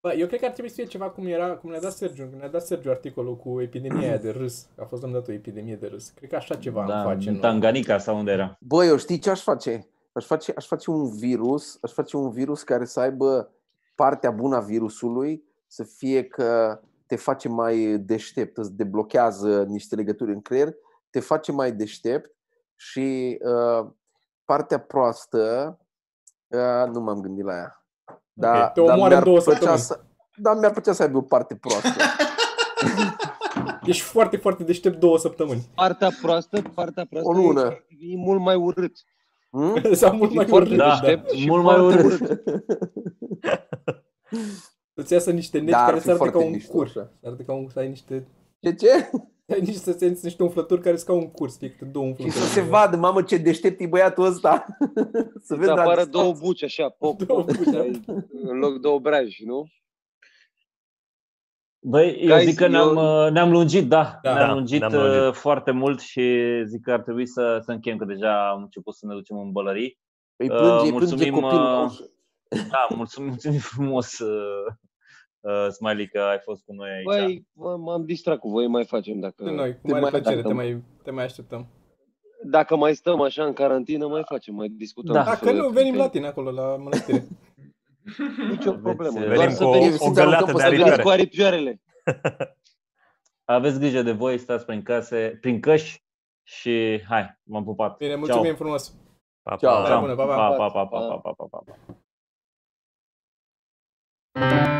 S1: Bă, eu cred că ar trebui să fie ceva cum era, cum ne-a dat Sergiu, când ne-a dat Sergiu articolul cu epidemia aia de râs. A fost dat o epidemie de râs. Cred că așa ceva am
S2: Da,
S1: face.
S2: în
S1: nu?
S2: Tanganica sau unde era.
S4: bă, eu știi ce aș face? Aș face, aș face un virus, aș face un virus care să aibă partea bună a virusului, să fie că te face mai deștept, îți deblochează niște legături în creier, te face mai deștept și uh, partea proastă, uh, nu m-am gândit la ea. Da,
S1: te omoară în
S4: mi-ar
S1: două
S4: plăcea
S1: săptămâni.
S4: Să, dar mi-ar plăcea să aibă o parte proastă. [LAUGHS]
S1: Ești foarte, foarte deștept două săptămâni.
S5: Partea proastă, partea proastă
S4: O lună.
S5: E, e mult mai urât.
S4: Hmm? [LAUGHS]
S1: Sau mult
S5: E
S1: mai
S5: foarte
S1: urât.
S2: Da,
S5: deștept și
S2: mult mai
S5: foarte
S2: urât. [LAUGHS]
S1: Îți iasă niște neci
S4: Da, ar
S1: care
S4: fi
S1: să arate ca
S4: foarte
S1: un
S4: mișto,
S1: cur.
S4: așa.
S1: Să arate ca un, să ai niște,
S4: Ce, ce?
S1: ai niște, să simți niște umflături care sunt ca un curs, fie câte două
S4: Și
S1: umflături.
S4: să se vadă, mamă, ce deștept e băiatul ăsta. [LAUGHS] să vezi
S5: Să
S4: la
S5: apară
S4: distanță.
S5: două buci așa, pop,
S1: Două
S5: pop,
S1: buci, da.
S5: ai- în loc de obraji, nu?
S2: Băi, eu
S5: Guys,
S2: zic că
S5: eu-
S2: ne-am, uh, ne-am lungit, da,
S1: Da,
S2: ne-am
S3: da,
S2: lungit,
S3: ne-am
S2: uh,
S3: lungit.
S2: foarte mult și zic că ar trebui să, să încheiem, că deja am început să ne ducem în bălării.
S4: Îi plânge,
S2: Uh,
S4: îi plânge
S2: mulțumim,
S4: copilul la
S2: uh,
S4: ușă.
S2: Da, mulțumim, mulțumim frumos, uh, uh, Smiley, că ai fost cu noi aici.
S5: Băi, m- m-am distrat cu voi, mai facem dacă...
S1: De noi, cu
S4: Te
S1: mare
S4: mai-
S1: plăcere,
S5: dacă-
S1: te mai, te mai așteptăm.
S5: Dacă mai stăm așa în carantină, mai facem, mai discutăm.
S2: Da.
S5: cu
S1: Dacă nu, venim la
S5: prieteni.
S1: tine acolo, la mănăstire. [LAUGHS]
S5: Nicio problemă.
S2: Venim
S5: Doar
S3: Venim
S5: să
S3: cu o,
S5: veniți,
S3: o
S4: să aruncăm
S3: găleată
S4: pe
S3: de
S4: stradă.
S5: să veniți cu
S3: aripioare.
S5: aripioarele. [LAUGHS]
S2: Aveți grijă de voi, stați prin case, prin căști și hai, v-am pupat.
S1: Bine, mulțumim frumos.
S3: Pa,
S4: Ciao.
S3: pa.
S1: La bună, pa, pa.
S2: Pa, pa, pa, pa, pa, pa, pa, pa. Thank you.